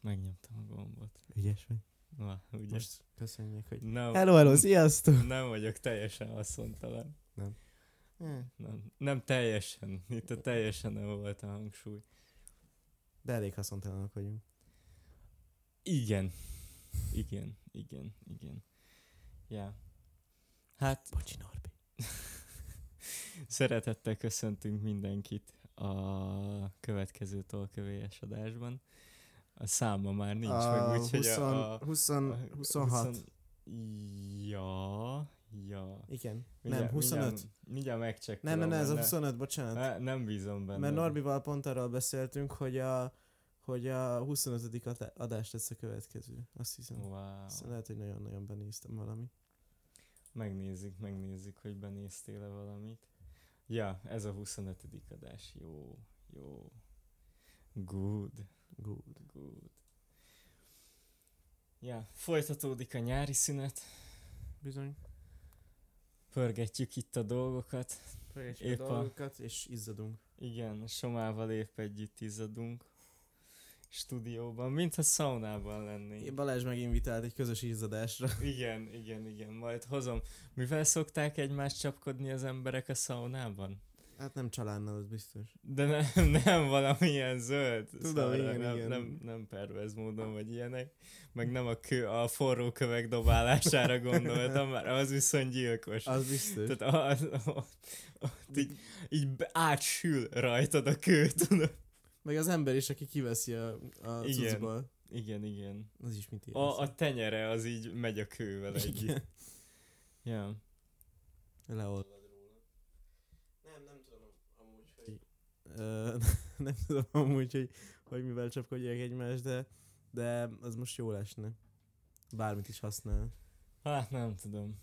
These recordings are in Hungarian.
Megnyomtam a gombot. Ügyes vagy. Na, ugye? Most köszönjük, hogy... Nem, Hello, hello, sziasztok! nem vagyok teljesen haszontalan. Eh, Nem, nem teljesen. Itt a teljesen nem volt a hangsúly. De elég haszontalanok vagyunk. Igen. Igen, igen, igen. Ja. Hát Bocsi, Norbi. szeretettel köszöntünk mindenkit a következő tolkövélyes adásban. A száma már nincs a meg, úgyhogy 20, a, a, 20, a 26. 20 Ja, ja. Igen. Mindjárt- nem, 25. Mindjárt, mindjárt megcsekkolom. nem, nem, nem, ez a mert 25, bocsánat. Ne, nem bízom benne. Mert Norbival pont arról beszéltünk, hogy a, hogy a 25. adá- adás lesz a következő. Azt hiszem. Wow. Aztán lehet, hogy nagyon-nagyon benéztem valamit. Megnézzük, megnézzük, hogy benéztél-e valamit. Ja, ez a 25. adás. Jó, jó. Good, Good. good. Ja, folytatódik a nyári szünet. Bizony. Pörgetjük itt a dolgokat. Épp a a- dolgokat, és izzadunk. Igen, Somával épp együtt izzadunk. Stúdióban, mintha szaunában lennénk. Balázs meginvitált egy közös izzadásra. Igen, igen, igen, majd hozom. Mivel szokták egymást csapkodni az emberek a szaunában? Hát nem csalánnal, az biztos. De nem, nem valamilyen zöld. Tudom, szarra, igen, nem, igen. Nem, nem pervez módon, vagy ilyenek. Meg nem a, kő, a forró kövek dobálására gondoltam, mert az viszont gyilkos. Az biztos. Tehát az, ott, ott így, így átsül rajtad a kő, tudod? Meg az ember is, aki kiveszi a, a Igen. cuccból. Igen, igen. Az is mit érez. A, a tenyere az így megy a kővel együtt. Ja. Róla. Nem, nem tudom amúgy, hogy... Ö, nem tudom amúgy, hogy, hogy mivel csapkodják egymást, de, de az most jó esne. Bármit is használ. Hát nem tudom.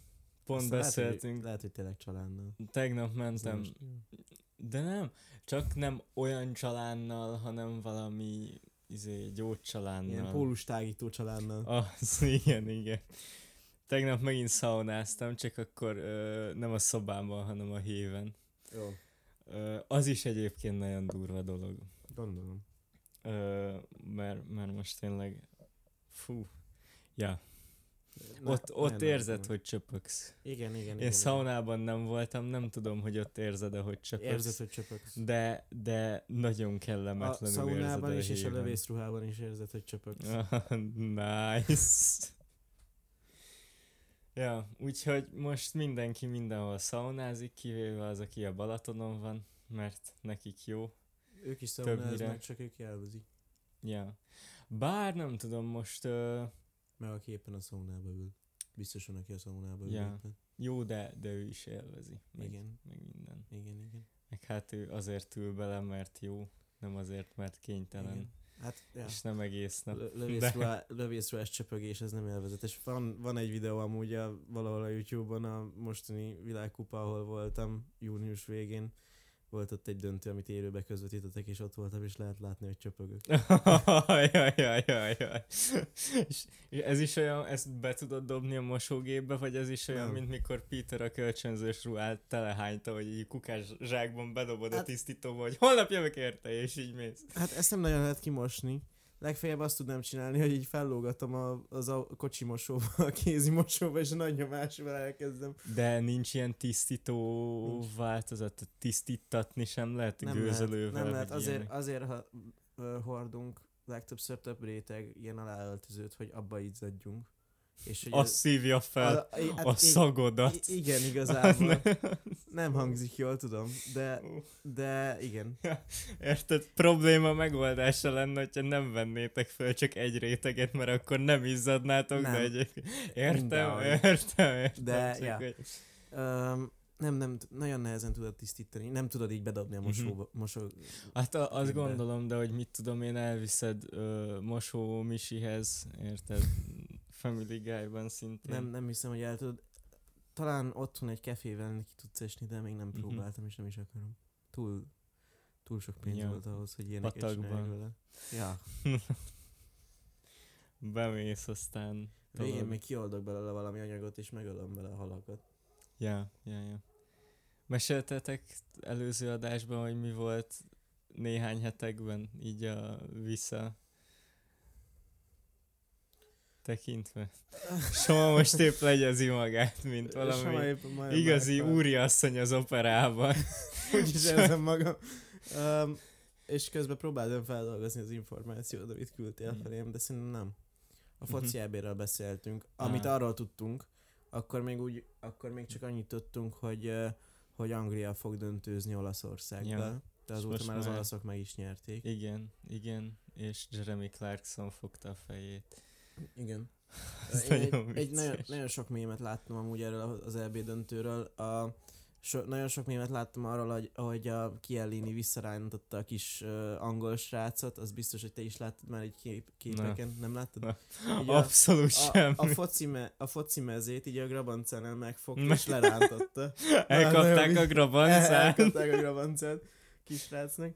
Pont Aztán Lehet, beszéltünk, hogy, lehet, hogy tényleg csalánnal. tegnap mentem, most de nem, csak nem olyan csalánnal, hanem valami izé, gyógycsalánnal. Ilyen pólustágító csalánnal. Az, igen, igen. Tegnap megint szaunáztam, csak akkor ö, nem a szobámban, hanem a héven. Jó, az is egyébként nagyon durva dolog. gondolom. Mert, mert most tényleg, fú, ja, Na, ott, ott nagyon érzed, nagy- hogy csöpögsz. Igen, igen, igen. Én szaunában nem voltam, nem tudom, hogy ott érzed-e, hogy csöpögsz. Érzed, hogy csöpögsz. De, de nagyon A kellemetlenül érzed szaunában a is, és a lövészruhában is érzed, hogy csöpögsz. nice. Ja, úgyhogy most mindenki mindenhol szaunázik, kivéve az, aki a Balatonon van, mert nekik jó. Ők is szaunáznak, csak ők élvezik. Ja. Bár nem tudom, most ö, Meg aki éppen a szaunába ül. Biztos van, aki a szaunába ül Ja. éppen. jó, de, de ő is élvezi. Meg, Igen, meg minden. igen, igen. Meg hát ő azért ül bele, mert jó, nem azért, mert kénytelen. igen. Hát, ja. És nem egész nap. Lö- lövészruhá- Lövészruhás csöpögés, ez nem élvezetes. Van, van egy videó amúgy a, valahol a Youtube-on a mostani világkupa, ahol voltam június végén. Volt ott egy döntő, amit élőbe közvetítettek, és ott voltam, és lehet látni, hogy csöpögök. jaj, jaj, jaj, jaj. És ez is olyan, ezt be tudod dobni a mosógépbe, vagy ez is olyan, Nem. mint mikor Peter a kölcsönzős ruhát telehányta, hogy így kukás zsákban bedobod a Hát- tisztítóba, hogy holnap jövök érte, és így mész. Hát ezt nem nagyon lehet kimosni. Legfeljebb azt tudnám csinálni, hogy így fellógatom a, az a kocsi mosóba, a kézi mosóba, és nagy nyomásával elkezdem. De nincs ilyen tisztító Nincs. változat, tisztítatni sem lehet Nem gőzölővel. lehet, nem lehet. Azért, ilyenek. azért ha ö, hordunk legtöbbször több réteg ilyen aláöltözőt, hogy abba izzadjunk. És hogy Azt szívja fel a, a i- szagodat. i- igen, igazából. Nem hangzik jól, tudom, de, de igen. Érted? Probléma megoldása lenne, hogyha nem vennétek föl csak egy réteget, mert akkor nem izzadnátok, Nem. de egyébként... Értem, Mindenhogy. értem, értem. De, ja. hogy- Um, nem, nem, nagyon nehezen tudod tisztítani. Nem tudod így bedobni a Mhm. mosóba. Mosó... Hát a, azt Képbe. gondolom, de hogy mit tudom én, elviszed ö, mosó Misihez, érted? Family Guy-ban szintén. Nem, nem hiszem, hogy el tudod. Talán otthon egy kefével ki tudsz esni, de még nem Mhm. próbáltam, és nem is akarom. Túl, túl sok pénz Ja. volt ahhoz, hogy ilyeneket csináljak vele. Ja. Bemész, aztán... Végén tudod. még kioldok belőle valami anyagot, és megölöm vele a halakat. Ja, ja, ja. Meséltetek előző adásban, hogy mi volt néhány hetekben így a vissza tekintve. Soma most épp legyezi magát, mint valami épp igazi úriasszony az operában. Úgy is érzem magam. Um, és közben próbáltam feldolgozni az információt, amit küldtél Mm. felém, de szerintem nem. A Mhm. foci EB-ről beszéltünk, amit Ah. arról tudtunk, akkor még úgy, akkor még csak annyit tudtunk, hogy, hogy Anglia fog döntőzni Olaszországgal. Ja. De azóta már az olaszok meg is nyerték. Igen, igen, és Jeremy Clarkson fogta a fejét. Igen. Ez Én egy, nagyon egy nagyon, nagyon sok mémet láttam amúgy erről az EB döntőről. A, so, nagyon sok mémet láttam arról, hogy, hogy a Chiellini visszarántotta a kis uh, angol srácot, az biztos, hogy te is láttad már egy kép, képeken, nem, nem láttad? Így a, Abszolút a, semmi. a, foci me, a foci mezét így a grabancánál megfogta Me- és lerántotta. Elkapták a El- grabancát. Elkapták a grabancát kisrácnak.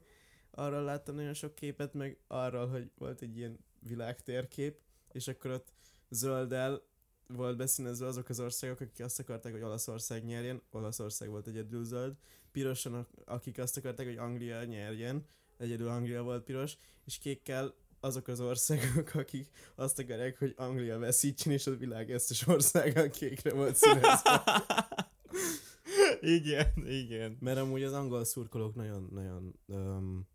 Arról láttam nagyon sok képet, meg arról, hogy volt egy ilyen világtérkép, és akkor ott zölddel volt beszínezve azok az országok, akik azt akarták, hogy Olaszország nyerjen, Olaszország volt egyedül zöld, pirosan, ak- akik azt akarták, hogy Anglia nyerjen, egyedül Anglia volt piros, és kékkel azok az országok, akik azt akarják, hogy Anglia veszítsen, és a világ összes országa kékre volt színezve. igen, igen. Mert amúgy az angol szurkolók nagyon-nagyon um,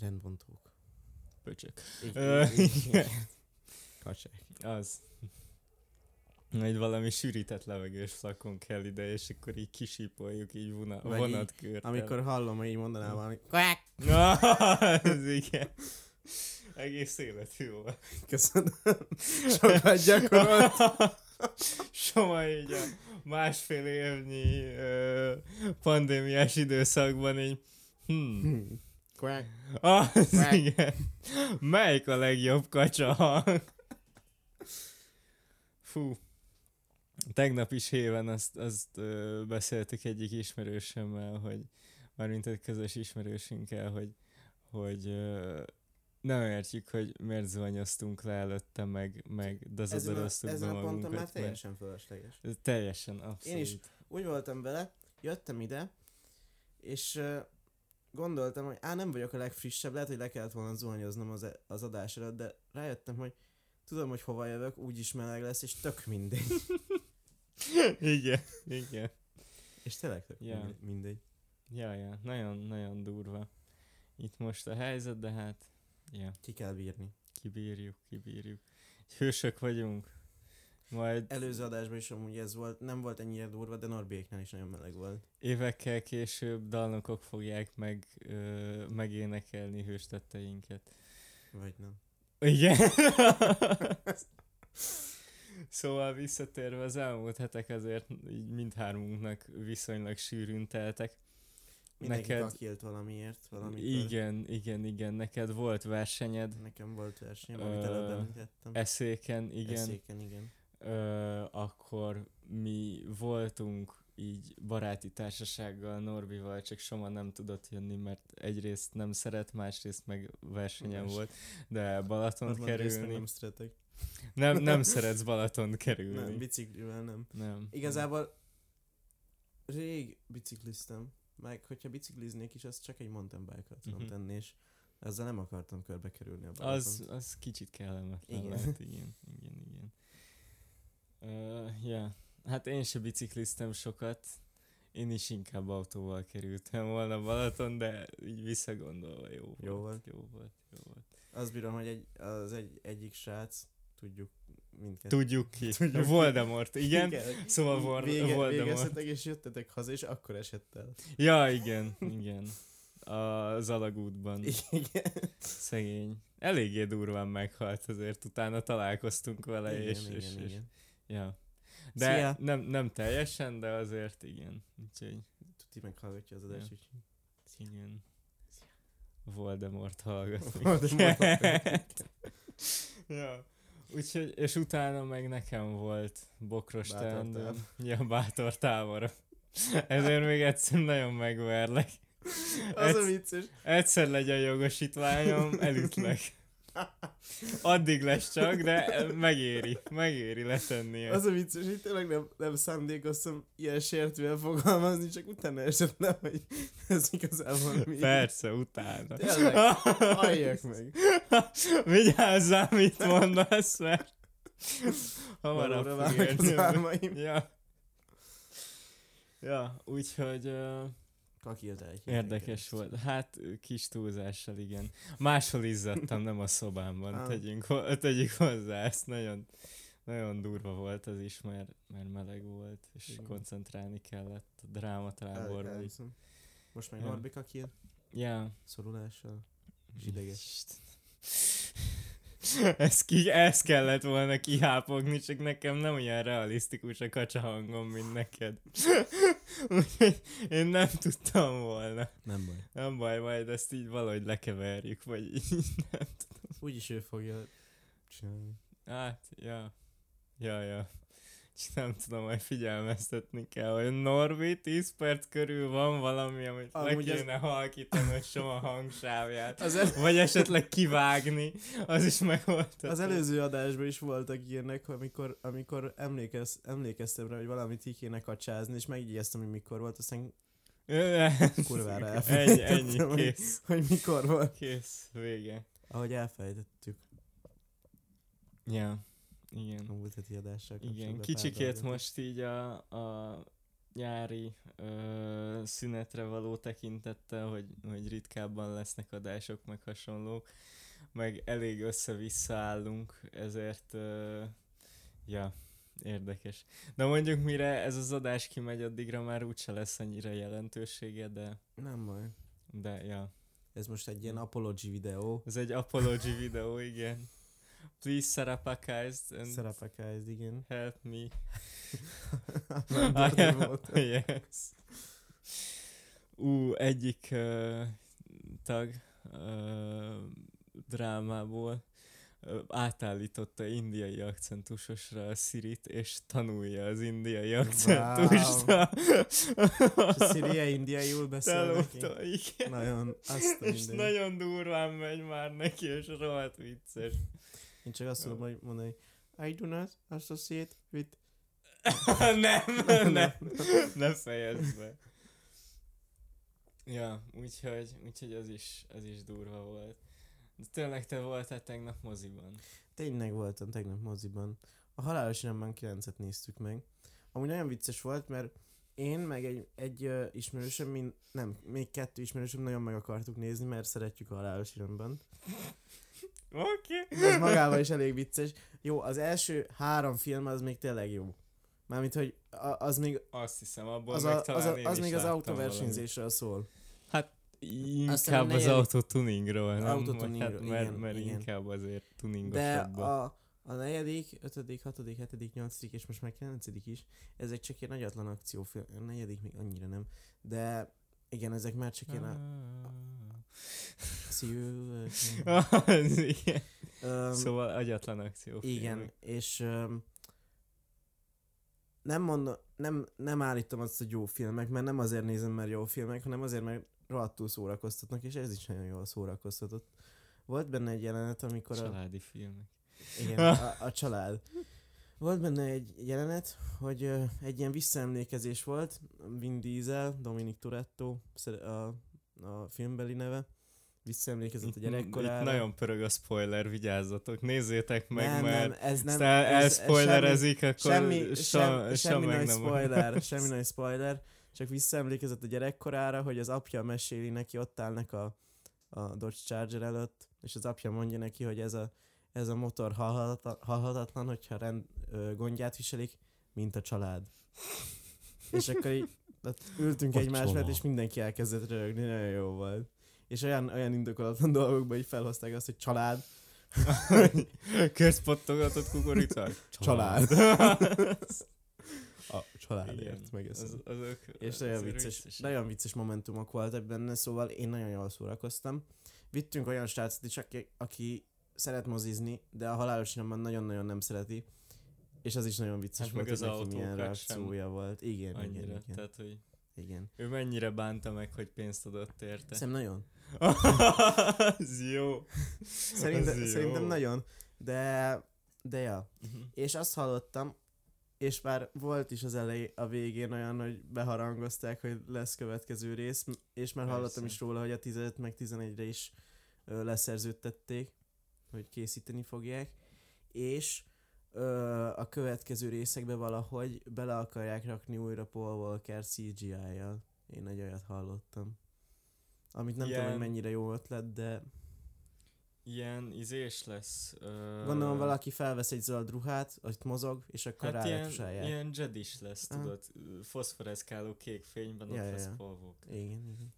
rendbontók. Pöcsök. Kacsák. Az. Egy valami sűrített levegős flakon kell ide, és akkor így kisípoljuk így vona, vonatkörtel. Amikor hallom, hogy így mondaná valami, Quack! Na, ez igen. Egész életű volt. köszönöm. Sokat gyakorolt. Soma így a másfél évnyi ö, pandémiás időszakban így hmm, Quack. az Quack. igen. Melyik a legjobb kacsa hang? Fú. Tegnap is héven azt, azt ö, beszéltük egyik ismerősömmel, hogy mármint egy közös ismerősünkkel, hogy, hogy ö, nem értjük, hogy miért zuhanyoztunk le előtte, meg, meg dazadoroztuk be ezen a ponton magunkat. már teljesen fölösleges. Teljesen, abszolút. Én is úgy voltam vele, jöttem ide, és gondoltam, hogy á, nem vagyok a legfrissebb, lehet, hogy le kellett volna zuhanyoznom az, az adás előtt, de rájöttem, hogy tudom, hogy hova jövök, úgyis meleg lesz, és tök mindegy. igen, igen. És tényleg tök mindegy- mindegy. Ja, ja, nagyon, nagyon durva. Itt most a helyzet, de hát, ja, Ki kell bírni. kibírjuk, kibírjuk. Hősök vagyunk. Majd Előző adásban is amúgy ez volt, nem volt ennyire durva, de Norbiéknál is nagyon meleg volt. évekkel később dalnokok fogják meg, ö, megénekelni hőstetteinket. Vagy nem. Igen. szóval visszatérve az elmúlt hetek azért így mindhármunknak viszonylag sűrűn teltek. Mindenki Neked- kakilt valamiért, valamit. Igen, igen, igen. Neked volt versenyed Nekem volt versenyem, amit Ö, előbb említettem. eszéken, igen. Eszéken, igen. Ö, akkor mi voltunk így baráti társasággal, Norbival, csak Soma nem tudott jönni, mert egyrészt nem szeret, másrészt meg versenyen Más. volt, de Balaton kerülni. Nem szeretek. Nem, nem szeretsz Balaton kerülni. Nem, biciklivel nem. nem. Igazából rég bicikliztem, meg hogyha bicikliznék is, az csak egy mountain bike-ot tudom Mhm. tenni, és ezzel nem akartam körbe kerülni a Balatont. Az, az kicsit kellemetlen igen. lehet, igen, igen, igen. Uh, ja, hát én se bicikliztem sokat, én is inkább autóval kerültem volna Balaton, de így visszagondolva jó, Jó volt. volt. Jó volt, jó volt. Azt bírom, hogy egy, az egy, egyik srác, tudjuk mindkettő. Tudjuk ki. Tudjuk ki. Voldemort, igen. Szóval Vor- Vége, Voldemort. végeztetek és jöttetek haza, és akkor esett el. Ja, igen, igen. Az alagútban. Igen. Szegény. Eléggé durván meghalt, azért utána találkoztunk vele, igen, és, igen, és, és igen. Ja. De Szia! nem, nem teljesen, de azért igen. Úgyhogy Tuti meghallgatja az adást, Ja. úgyhogy. igen. Voldemort hallgat. Voldemort ja. Úgyhogy, és utána meg nekem volt bokros teendőm. Ja, bátor tábor. Ezért még egyszer nagyon megverlek. Az a Egyszer- vicces. Egyszer legyen jogosítványom, elütlek. Addig lesz csak, de megéri, megéri letenni Az a vicces, hogy tényleg nem, nem szándékoztam ilyen sértően fogalmazni, csak utána esett le, hogy ez igazából mi. Persze, utána. Tényleg, halljak meg. Vigyázzál, mit mondasz, mert hamarabb fog az álmaim. Ja. Ja, úgyhogy uh, Kakilta egy érdekes volt. Hát kis túlzással, igen. Máshol izzadtam, nem a szobámban. Á. Tegyünk, tegyük hozzá, ezt nagyon, nagyon durva volt ez is, mert, mert meleg volt, és Igen. koncentrálni kellett a drámatáborba. is. Most meg Ja. Norbi kakil, Ja. szorulással. És ideges. Ez, ki, ez kellett volna kihápogni, csak nekem nem olyan realisztikus a kacsa hangom, mint neked. Úgyhogy én nem tudtam volna. Nem baj. Nem baj, majd ezt így valahogy lekeverjük, vagy így. Úgyis ő fogja csinálni. Hát, ja. Ja, ja. Nem tudom, hogy figyelmeztetni kell, hogy Norbi 10 perc körül van valami, amit Amúgy le ez- kéne halkítani, hogy sem a hangsávját. Az, el, Vagy esetleg kivágni, az is megoldható. az előző adásban is voltak ilyenek, amikor, amikor emlékez, emlékeztem rá, hogy valamit ki kéne kacsázni, és megjegyeztem, hogy mikor volt, aztán kurvára Ennyi, ennyi, hogy- kész. hogy mikor volt. Kész, vége. Ahogy elfelejtettük Ja, igen. a múlt heti adással Igen, kicsikét most így a, a nyári ö, szünetre való tekintettel, hogy, hogy ritkábban lesznek adások, meg hasonlók, meg elég össze-vissza állunk, ezért ö, ja, érdekes. De mondjuk mire ez az adás kimegy, addigra már úgyse lesz annyira jelentősége, de, Nem baj. de ja. Ez most egy ilyen apology videó. Ez egy apology videó, igen. Please Sarapakized and Szerepekáz, igen. help me. I am, yes. Ú, egyik uh, tag uh, drámából uh, átállította indiai akcentusosra a Sirit, és tanulja az indiai akcentust. És a Sziria indiaiul beszél neki. Igen. Nagyon, azt És nagyon durván megy már neki, és rohadt vicces. Én csak azt tudom hogy mondani, I do not associate with... nem, nem, ne fejezd be. Ja, úgyhogy, úgyhogy az is, az is durva volt. De tényleg te voltál tegnap moziban. Tényleg voltam tegnap moziban. A Halálos Iramban 9-et néztük meg. Amúgy nagyon vicces volt, mert én meg egy, egy uh, ismerősöm, mind, nem, még kettő ismerősöm nagyon meg akartuk nézni, mert szeretjük a Halálos Iramban. Oké. De ez magával is elég vicces. Jó, az első három film az még tényleg jó. Mármint, hogy az még Azt hiszem, abból az, a, az, a, az még az autóversenyzésről szól. a Inkább az autotuningról, nem? Autotuningról, hát, mert, igen, mert igen. inkább azért De tuningosabban. a, a negyedik, ötödik, hatodik, hetedik, nyolcadik és most már kilencedik is, ezek csak ilyen nagyatlan akciófilm. A negyedik még annyira nem. De igen, ezek már csak ilyen a... Az, igen. um, Szóval agyatlan akció. Igen, és um, nem mondom, nem, nem állítom azt, hogy jó filmek, mert nem azért nézem, mert jó filmek, hanem azért, mert rohadtul szórakoztatnak, és ez is nagyon jól szórakoztatott. Volt benne egy jelenet, amikor a, Családi filmek. igen, a, a család. Volt benne egy jelenet, hogy egy ilyen visszaemlékezés volt, Vin Diesel, Dominic Toretto, a, a filmbeli neve, visszaemlékezett a gyerekkorára. Itt nagyon pörög a spoiler, vigyázzatok, nézzétek meg, nem, mert nem, ez nem, elspoilerezik, akkor semmi, sem, sem, sem semmi nagy nem. spoiler, semmi nagy spoiler, csak visszaemlékezett a gyerekkorára, hogy az apja meséli neki, ott állnak a, a Dodge Charger előtt, és az apja mondja neki, hogy ez a, ez a motor halhatatlan, halhatatlan hogyha rend, ö, gondját viselik, mint a család. és akkor így ott ültünk A egymás mellett, család. és mindenki elkezdett rögni, nagyon jó volt. És olyan, olyan indokolatlan dolgokban így felhozták azt, hogy család, Közpottogatott kukorica? Család. a családért Igen, meg ezt. az, azok, És nagyon azért vicces, vicces. nagyon vicces momentumok voltak benne, szóval én nagyon jól szórakoztam. Vittünk olyan srácot is, aki, aki szeret mozizni, de a halálos nagyon-nagyon nem szereti. És az is nagyon vicces Hát volt, hogy neki milyen reakciója volt. Igen, igen, Annyira, igen. tehát hogy Igen. Ő mennyire bánta meg, hogy pénzt adott érte? Szerintem nagyon. Ez jó. Szerintem, Az szerintem jó. nagyon. De, de ja. Mhm. És azt hallottam, és már volt is az elej, a végén olyan, hogy beharangozták, hogy lesz következő rész, és már Persze. hallottam is róla, hogy a 15 meg 11-re is ö, leszerződtették, hogy készíteni fogják, és a következő részekbe valahogy bele akarják rakni újra Paul Walker CGI-jal. Én egy olyat hallottam. Amit nem tudom, Ilyen- hogy mennyire jó ötlet, de Ilyen izés lesz. Ö... Gondolom valaki felvesz egy zöld ruhát, ott mozog, és akkor Hát ilyen, ilyen Jedis lesz, Aha. tudod, foszforeszkáló kék fényben, Ja, ott ja, lesz ja. Paul Walker. Igen, igen.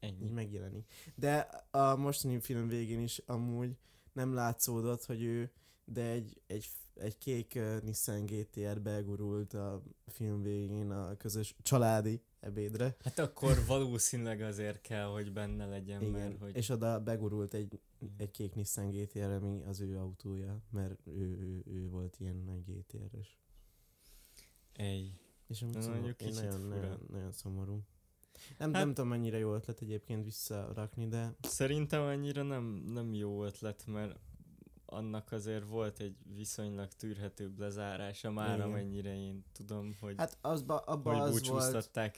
Így Ennyi. megjelenik. De a mostani film végén is amúgy nem látszódott, hogy ő, de egy, egy, egy kék Nissan GTR begurult a film végén a közös családi ebédre. Hát akkor valószínűleg azért kell, hogy benne legyen, Igen. mert hogy... És oda begurult egy, egy kék Nissan GTR, ami az ő autója, mert ő, ő, ő volt ilyen nagy GTR-es. Ej. És amúgy Ez szomorú, mondjuk én nagyon, fura. nagyon, nagyon szomorú. Nem, Hát- nem tudom mennyire jó ötlet egyébként visszarakni, de Szerintem annyira nem, nem jó ötlet, mert annak azért volt egy viszonylag tűrhetőbb lezárása már, Igen. amennyire én tudom, hogy, hát azba, abba hogy az volt,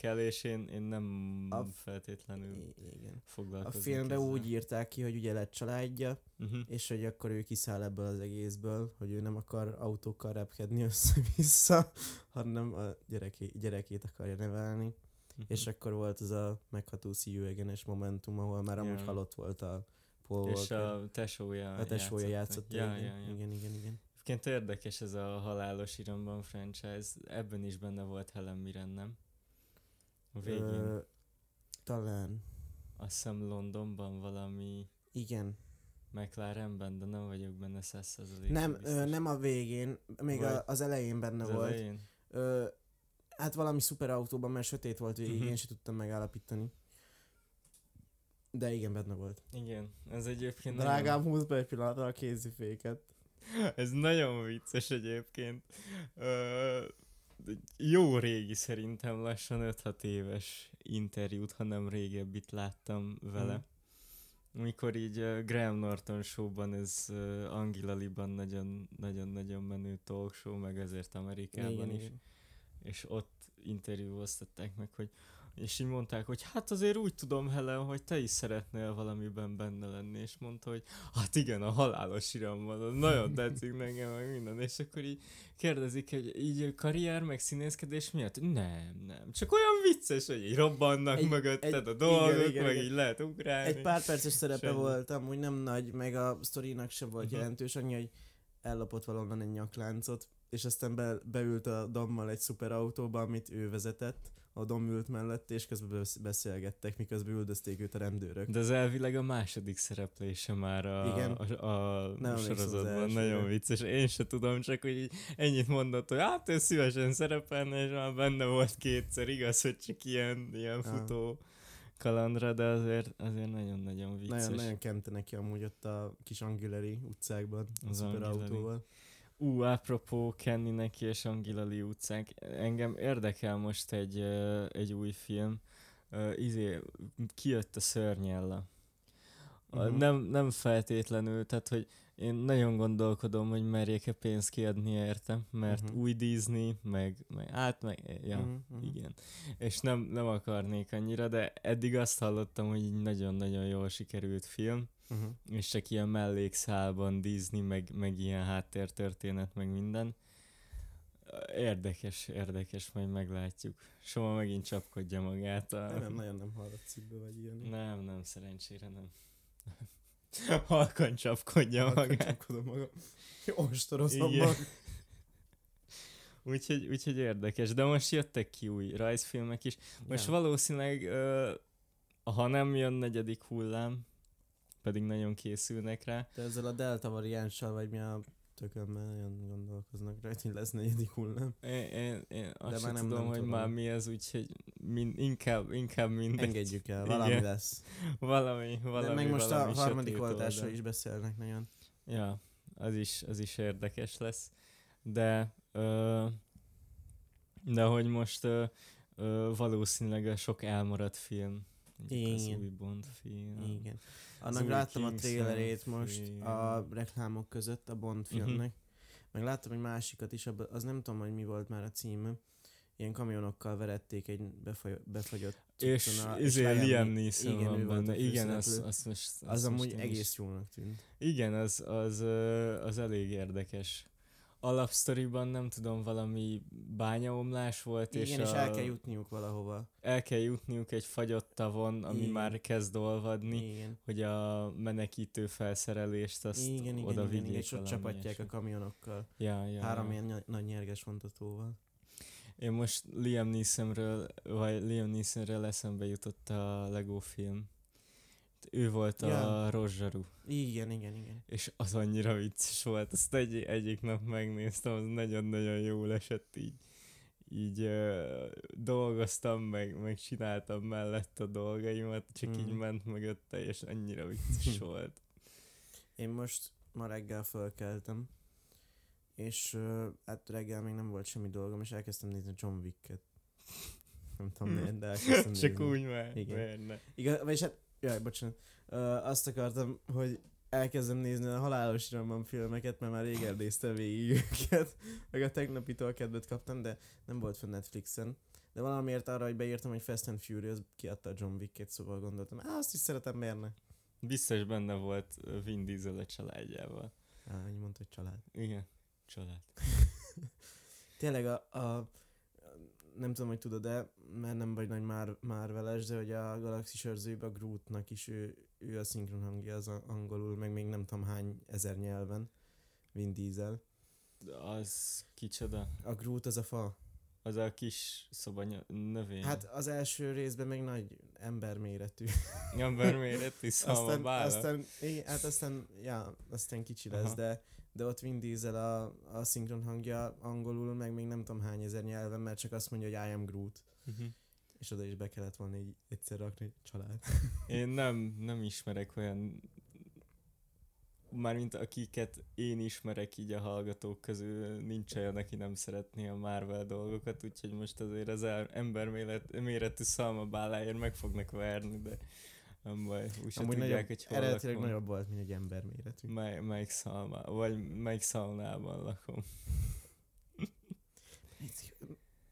el, és én, én nem A- feltétlenül igen. A foglalkoznék filmre ezzel. úgy írták ki, hogy ugye lett családja, Uh-huh. és hogy akkor ő kiszáll ebből az egészből, hogy ő nem akar autókkal repkedni össze-vissza, hanem a gyereké, gyerekét akarja nevelni. Mhm. És akkor volt az a megható Again-es momentum, ahol már amúgy Ja. halott volt a Paul És Walker. a tesója a tesója játszott. Ja, igen, ja, ja. igen, igen, igen. Egyébként érdekes ez a halálos iramban franchise, ebben is benne volt Helen Mirren, nem? A végén, Ö, talán. azt hiszem Londonban valami Igen. McLarenben, de nem vagyok benne százszerzalék. Nem, ö, nem a végén, még Vagy a, az elején benne az volt. elején? Ö, hát valami szuperautóban, mert sötét volt végig, Mhm. én sem tudtam megállapítani. De igen, benne volt. Igen, ez egyébként Drágám, húz be egy pillanatra a kéziféket. Nagyon, ez nagyon vicces egyébként. Ö, jó régi szerintem lassan 5-6 éves interjút, ha nem régebbit láttam vele. Mhm. Amikor így uh, Graham Norton showban, ez uh, Angela Liban nagyon, nagyon-nagyon menő talk show, meg ezért Amerikában igen, is. igen. és ott interjúoztatták meg, hogy és így mondták, hogy hát azért úgy tudom, Helen, hogy te is szeretnél valamiben benne lenni, és mondta, hogy hát igen, a halálos iramban, az nagyon tetszik nekem, meg minden, és akkor így kérdezik, hogy így karrier, meg színészkedés miatt? Nem, nem, csak olyan vicces, hogy így robbannak Egy- mögötted egy- a dolgok, igen, igen, meg igen. így lehet ugrálni. Egy pár perces szerepe Semmi. volt, amúgy nem nagy, meg a sztorinak sem volt Mhm. jelentős, annyi, hogy ellopott valonnan egy nyakláncot, és aztán be, beült a Dommal egy szuperautóba, amit ő vezetett, a Dom ült mellett, és közben besz- beszélgettek, miközben üldözték őt a rendőrök. De az elvileg a második szereplése már a, Igen. a, a Nem az sorozatban. Nagyon vicces. Én se tudom, csak hogy így ennyit mondott, hogy hát ő szívesen szerepelne, és már benne volt kétszer. Igaz, hogy csak ilyen, ilyen Ah. futó kalandra, de azért, azért nagyon-nagyon vicces. Nagyon, nagyon kente neki amúgy ott a kis Angileri utcákban, a Az szuperautóval. Ú, apropó Kenny neki és Angela Lee utcák, engem érdekel most egy, egy új film. Uh, izé, kijött a szörnyella. Uh-huh. Nem, nem feltétlenül, tehát hogy én nagyon gondolkodom, hogy merjék-e pénzt kiadni érte, mert uh-huh. új Disney, meg, meg át, meg, ja, uh-huh. igen. És nem, nem akarnék annyira, de eddig azt hallottam, hogy nagyon-nagyon jól sikerült film Uh-huh. és csak ilyen mellékszálban Disney, meg, meg ilyen háttértörténet, meg minden. Érdekes, érdekes, majd meglátjuk. Soma megint csapkodja magát. A... Nem, nem, nagyon nem hallatszik be, vagy ilyen. nem, nem, szerencsére nem. Halkan csapkodja Halkan magát. csapkodom magam. Ostorozom magam. Úgyhogy, úgyhogy érdekes, de most jöttek ki új rajzfilmek is. Most Ja. valószínűleg, ö, ha nem jön negyedik hullám, pedig nagyon készülnek rá, De ezzel a delta variánssal, vagy mi a tökömmel nagyon gondolkoznak rajta, hogy lesz negyedik hullám. Én, én, én azt már sem nem- tudom, nem hogy tudom. már mi ez, úgyhogy min, inkább, inkább mindegy. Engedjük el, Igen. valami lesz. Valami, valami, De meg most valami a harmadik oldal. is beszélnek nagyon. Ja, az is, az is érdekes lesz. De, ö, de hogy most ö, ö, valószínűleg a sok elmaradt film. Mondjuk Az Igen. új Bond film. Igen. Annak láttam a trailerét most film. a reklámok között a Bond Mhm. filmnek. Meg láttam egy másikat is, az nem tudom, hogy mi volt már a címe. Ilyen kamionokkal verették egy befagy- befagyott És cuccon a- izé Liam Liam Nee- Neeson igen, van benne. Igen, az, az most... Az azt amúgy egész jónak tűnt. Igen, az, az, az elég érdekes. Alapsztoriban nem tudom, valami bányaomlás volt, Igen, és, és a, el kell jutniuk valahova. el kell jutniuk egy fagyott tavon, ami Igen. már kezd olvadni, Igen. hogy a menekítő felszerelést azt Igen, igen, oda igen, vigyék igen, és ott csapatják ilyesmi. a kamionokkal. Ja, ja, Három ja. ilyen nagy nyerges vontatóval. Én most Liam Neesonről, vagy Liam Neesonről eszembe jutott a Lego film. Ő volt Ja. a Rozsaru, Igen, igen, igen. és az annyira vicces volt. Azt egy, egyik nap megnéztem, az nagyon-nagyon jól esett így. Így ö, dolgoztam, meg, meg csináltam mellett a dolgaimat, csak így Mhm. ment mögötte, és annyira vicces volt. Én most ma reggel fölkeltem, és uh, hát reggel még nem volt semmi dolgom, és elkezdtem nézni John Wick-et. Nem tudom miért, de elkezdtem Csak nézni. úgy már, Igen. miért ne? Igaz, vagyis hát, jaj, bocsánat. Uh, azt akartam, hogy elkezdem nézni a halálos iramban filmeket, mert már régen néztem végig őket, meg a tegnapitól kedvet kaptam, de nem volt fenn Netflixen. De valamiért arra, hogy beírtam, hogy Fast and Furious kiadta a John Wick-et, szóval gondoltam, á, azt is szeretem, miért ne? Biztos benne volt Vin Diesel a családjával. Á, így mondta, hogy család. Igen, család. Tényleg a, a nem tudom, hogy tudod de mert nem vagy nagy már, Marveles, de hogy a Galaxis őrzőben a Grootnak is ő, ő a szinkron hangja az angolul, meg még nem tudom hány ezer nyelven. Vin Diesel. Az kicsoda? A Groot az a fa. Az a kis szobanya növény. Hát az első részben még nagy emberméretű. Ember méretű szalma aztán, aztán, igen, hát aztán, ja, aztán kicsi lesz, Aha. de, de ott Vin Diesel a, a szinkron hangja angolul, meg még nem tudom hány ezer nyelven, mert csak azt mondja, hogy I am Groot. Mhm. És oda is be kellett volna így egyszer rakni család. Én nem, nem ismerek olyan mármint akiket én ismerek így a hallgatók közül, nincs olyan, aki nem szeretné a Marvel dolgokat, úgyhogy most azért az ember méret, méretű szalmabáláért meg fognak verni, de nem baj, úgyse Amúgy tudják, nagyobb, hogy hol eredetileg lakom. nagyobb volt, mint egy ember méretű. Mely, melyik szalma, vagy melyik szalnában lakom.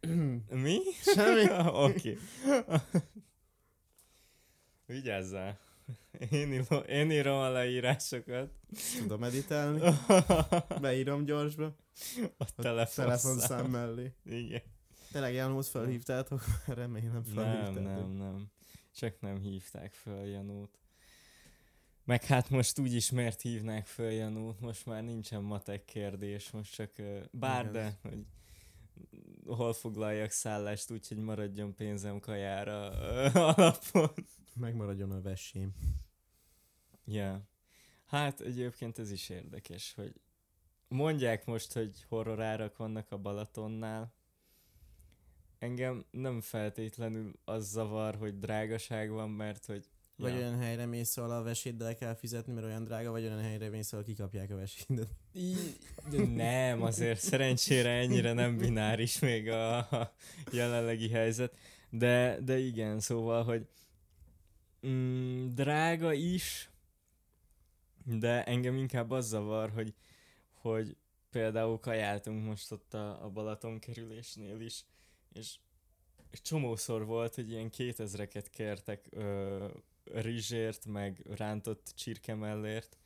Mi? Semmi. Oké. Vigyázzál. Én, írom, én írom a leírásokat. Tudom editálni. Beírom gyorsba. A telefonszám. Telefonszám mellé. Igen. Tényleg Janót felhívtátok? Remélem Nem, felhívtátok. nem, nem. Csak nem hívták föl Janót. Meg hát most úgyis miért hívnák föl Janót, most már nincsen matek kérdés, most csak bár de, hogy hol foglaljak szállást úgy, hogy maradjon pénzem kajára alapon. Megmaradjon a vesém. Ja. Hát egyébként ez is érdekes, hogy mondják most, hogy horrorárak vannak a Balatonnál. Engem nem feltétlenül az zavar, hogy drágaság van, mert hogy Vagy olyan helyre mész, ahol a veséddel kell fizetni, mert olyan drága, vagy olyan helyre mész, ahol kikapják a vesédet. Nem, azért szerencsére ennyire nem bináris még a, a jelenlegi helyzet. De, de igen, szóval, hogy mm, drága is, de engem inkább az zavar, hogy, hogy például kajáltunk most ott a, a Balaton kerülésnél is, és csomószor volt, hogy ilyen kétezreket kértek ö, rizsért, meg rántott csirke mellért,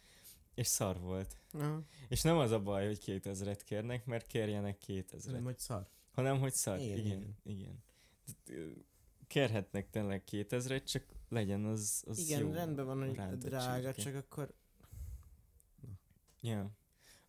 és szar volt. Aha. És nem az a baj, hogy 2000-et kérnek, mert kérjenek 2000-et. Nem, hogy szar. Hanem, hogy szar. Igen, Igen, igen. igen. Kérhetnek tényleg 2000-et, csak legyen az, az Igen, jó. rendben van, hogy drága, csirke. csak akkor Ja.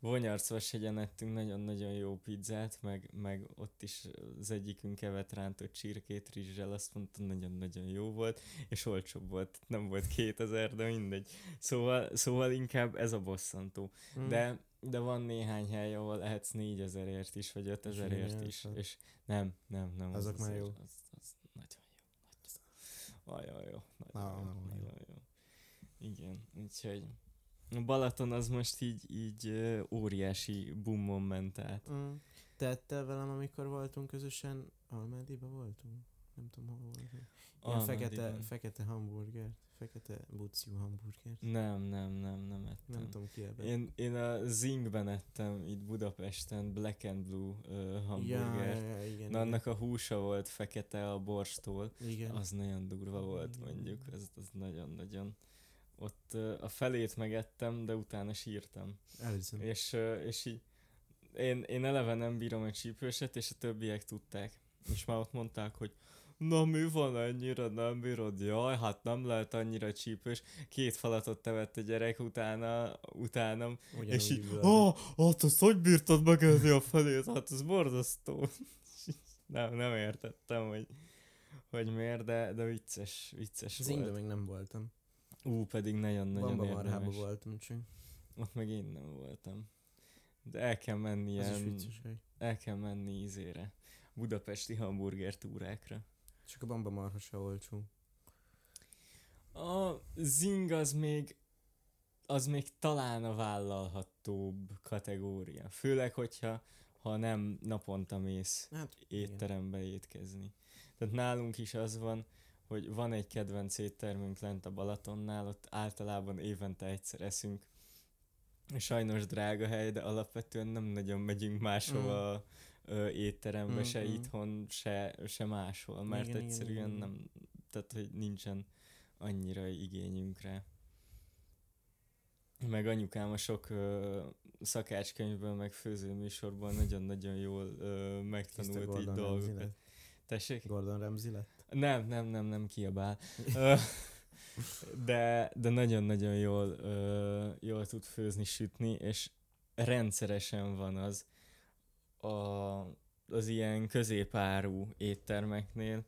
Vonyarcvashegyen ettünk nagyon-nagyon jó pizzát, meg, meg ott is az egyikünk evett rántott csirkét rizssel, azt mondta, nagyon-nagyon jó volt, és olcsóbb volt, nem volt 2000, de mindegy. Szóval, szóval inkább ez a bosszantó. Mm. De, de van néhány hely, ahol lehetsz 4000ért is, vagy 5000ért is, 4000. és nem, nem, nem. Azok már azért- jó. Az, az nagyon jó. Nagyon jó. Na, Nagyon, jó, na, jó. nagyon jó. Igen, úgyhogy a Balaton az most így, így óriási boomon ment át. Mm. Tettel velem, amikor voltunk közösen, Almádiba voltunk? Nem tudom, hol volt. Ilyen fekete, fekete hamburger. Fekete buciú hamburger. Nem, nem, nem, nem ettem. Nem tudom ki ebben. Én, én a Zingben ettem itt Budapesten Black and Blue uh, ja, hamburgert. ja, ja, igen, Na, annak a húsa volt fekete a borstól. igen. igen. Az nagyon durva volt Igen. mondjuk, az, az nagyon-nagyon. Ott a felét megettem, de utána sírtam. Elhiszem. És, és így én, én eleve nem bírom a csípőset, és a többiek tudták. És már ott mondták, hogy na mi van ennyire, nem bírod? Jaj, hát nem lehet annyira csípős. Két falatot tevett a gyerek utána, utánam, Ugyanúgy és így, ah, hát azt hogy bírtad megenni a felét? Hát ez borzasztó. nem, nem értettem, hogy, hogy miért, de, de vicces, vicces Az volt. még nem voltam. Ú, pedig nagyon-nagyon Bamba marhába voltam, csak. Ott meg én nem voltam. De el kell menni ilyen, vicces el kell menni ízére. Budapesti hamburger túrákra. Csak a bamba marha se olcsó. A zing az még, az még talán a vállalhatóbb kategória. Főleg, hogyha ha nem naponta mész Hát, igen. étterembe étkezni. Tehát nálunk is az van, hogy van egy kedvenc éttermünk lent a Balatonnál, ott általában évente egyszer eszünk. Sajnos drága hely, de alapvetően nem nagyon megyünk máshova ö, étterembe, Mm, se mm. itthon, se, se máshol, mert Igen, egyszerűen igen, nem, tehát hogy nincsen annyira igényünk rá. Meg anyukám a sok ö, szakácskönyvből, meg főzőműsorból nagyon-nagyon jól ö, megtanult így dolgokat. Tessék? Gordon Ramsay lett? Nem, nem, nem, nem kiabál. De, de nagyon-nagyon jól, jól tud főzni, sütni, és rendszeresen van az a, az ilyen középáru éttermeknél,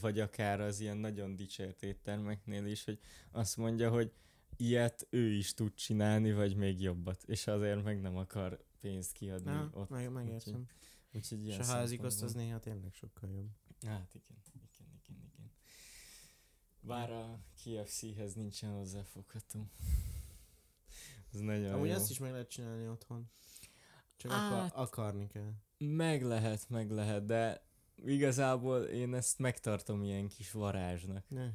vagy akár az ilyen nagyon dicsért éttermeknél is, hogy azt mondja, hogy ilyet ő is tud csinálni, vagy még jobbat, és azért meg nem akar pénzt kiadni Na, ott. meg, megértem. Úgyhogy És ilyen a házikoszt az szempontból- néha tényleg sokkal jobb. Hát igen. Bár a KFC-hez nincsen hozzáfogható. Ez nagyon Amúgy jó. azt is meg lehet csinálni otthon. Csak Hát- akar, akarni kell. Meg lehet, meg lehet, de igazából én ezt megtartom ilyen kis varázsnak. Ne.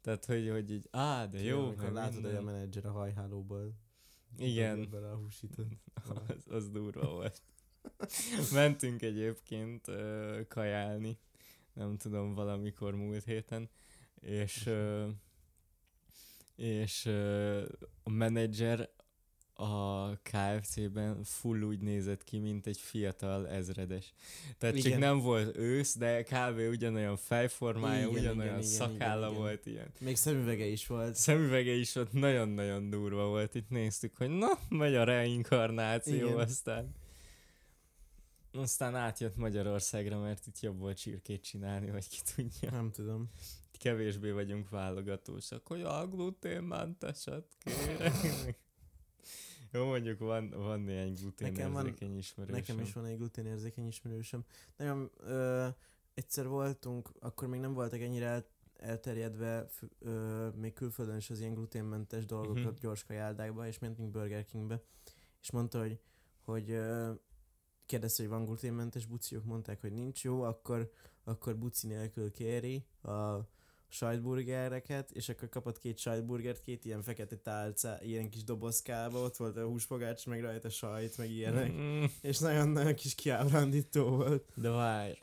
Tehát, hogy, hogy így, á, de jó, Amikor látod, hogy a minden. menedzser a hajhálóból Igen. bele a húsítot. az, az durva volt. Mentünk egyébként ö, kajálni, nem tudom, valamikor múlt héten, és, ö, és a menedzser a KFC-ben full úgy nézett ki, mint egy fiatal ezredes. Tehát Igen. csak nem volt ősz, de kb. ugyanolyan fejformája, Igen, ugyanolyan igen, szakálla igen, igen. volt ilyen. Még szemüvege is volt. Szemüvege is ott nagyon-nagyon durva volt. Itt néztük, hogy na, megy a reinkarnáció, Igen. aztán aztán átjött Magyarországra, mert itt jobb volt csirkét csinálni, vagy ki tudja. Nem tudom. Kevésbé vagyunk válogatósak, hogy a gluténmenteset kérek. Jó, mondjuk van, van néhány gluténérzékeny ismerősöm. Nekem is van egy gluténérzékeny ismerősöm. Nagyon ö, egyszer voltunk, akkor még nem voltak ennyire el, elterjedve f- ö, még külföldön is az ilyen gluténmentes dolgokat Mhm. uh-huh. gyors kajáldákba, és mentünk Burger Kingbe, és mondta, hogy, hogy ö, kérdezte, hogy van gluténmentes buciok, mondták, hogy nincs jó, akkor, akkor buci nélkül kéri a sajtburgereket, és akkor kapott két sajtburgert, két ilyen fekete tálca, ilyen kis dobozkába, ott volt a húsfogács, meg rajta sajt, meg ilyenek. Mm, És nagyon-nagyon kis kiábrándító volt. De várj,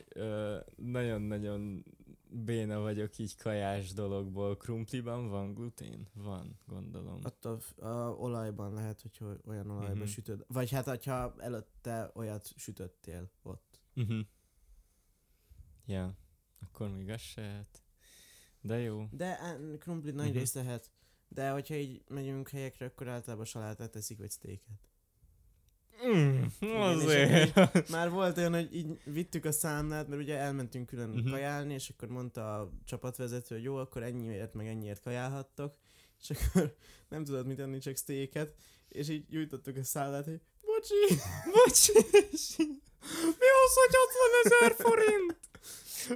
nagyon-nagyon béna vagyok így kajás dologból. Krumpliban van glutén? Van, gondolom. Attól f- a olajban lehet, hogy o- olyan olajban Mhm. sütöd. Vagy hát, hogyha előtte olyat sütöttél ott. Uh-huh. Ja, akkor még az se hát. De jó. De á, krumplit nagy Mhm. rész lehet. De hogyha így megyünk helyekre, akkor általában salátát teszik, vagy sztéket. Mm, azért. Már volt olyan, hogy így vittük a számlát, mert ugye elmentünk külön uh-huh. kajálni, és akkor mondta a csapatvezető, hogy jó, akkor ennyiért, meg ennyiért kajálhattok. És akkor nem tudod mit enni, csak sztéket. És így nyújtottuk a számlát, hogy bocsi, Bocsi. Mi az, hogy 60 ezer forint?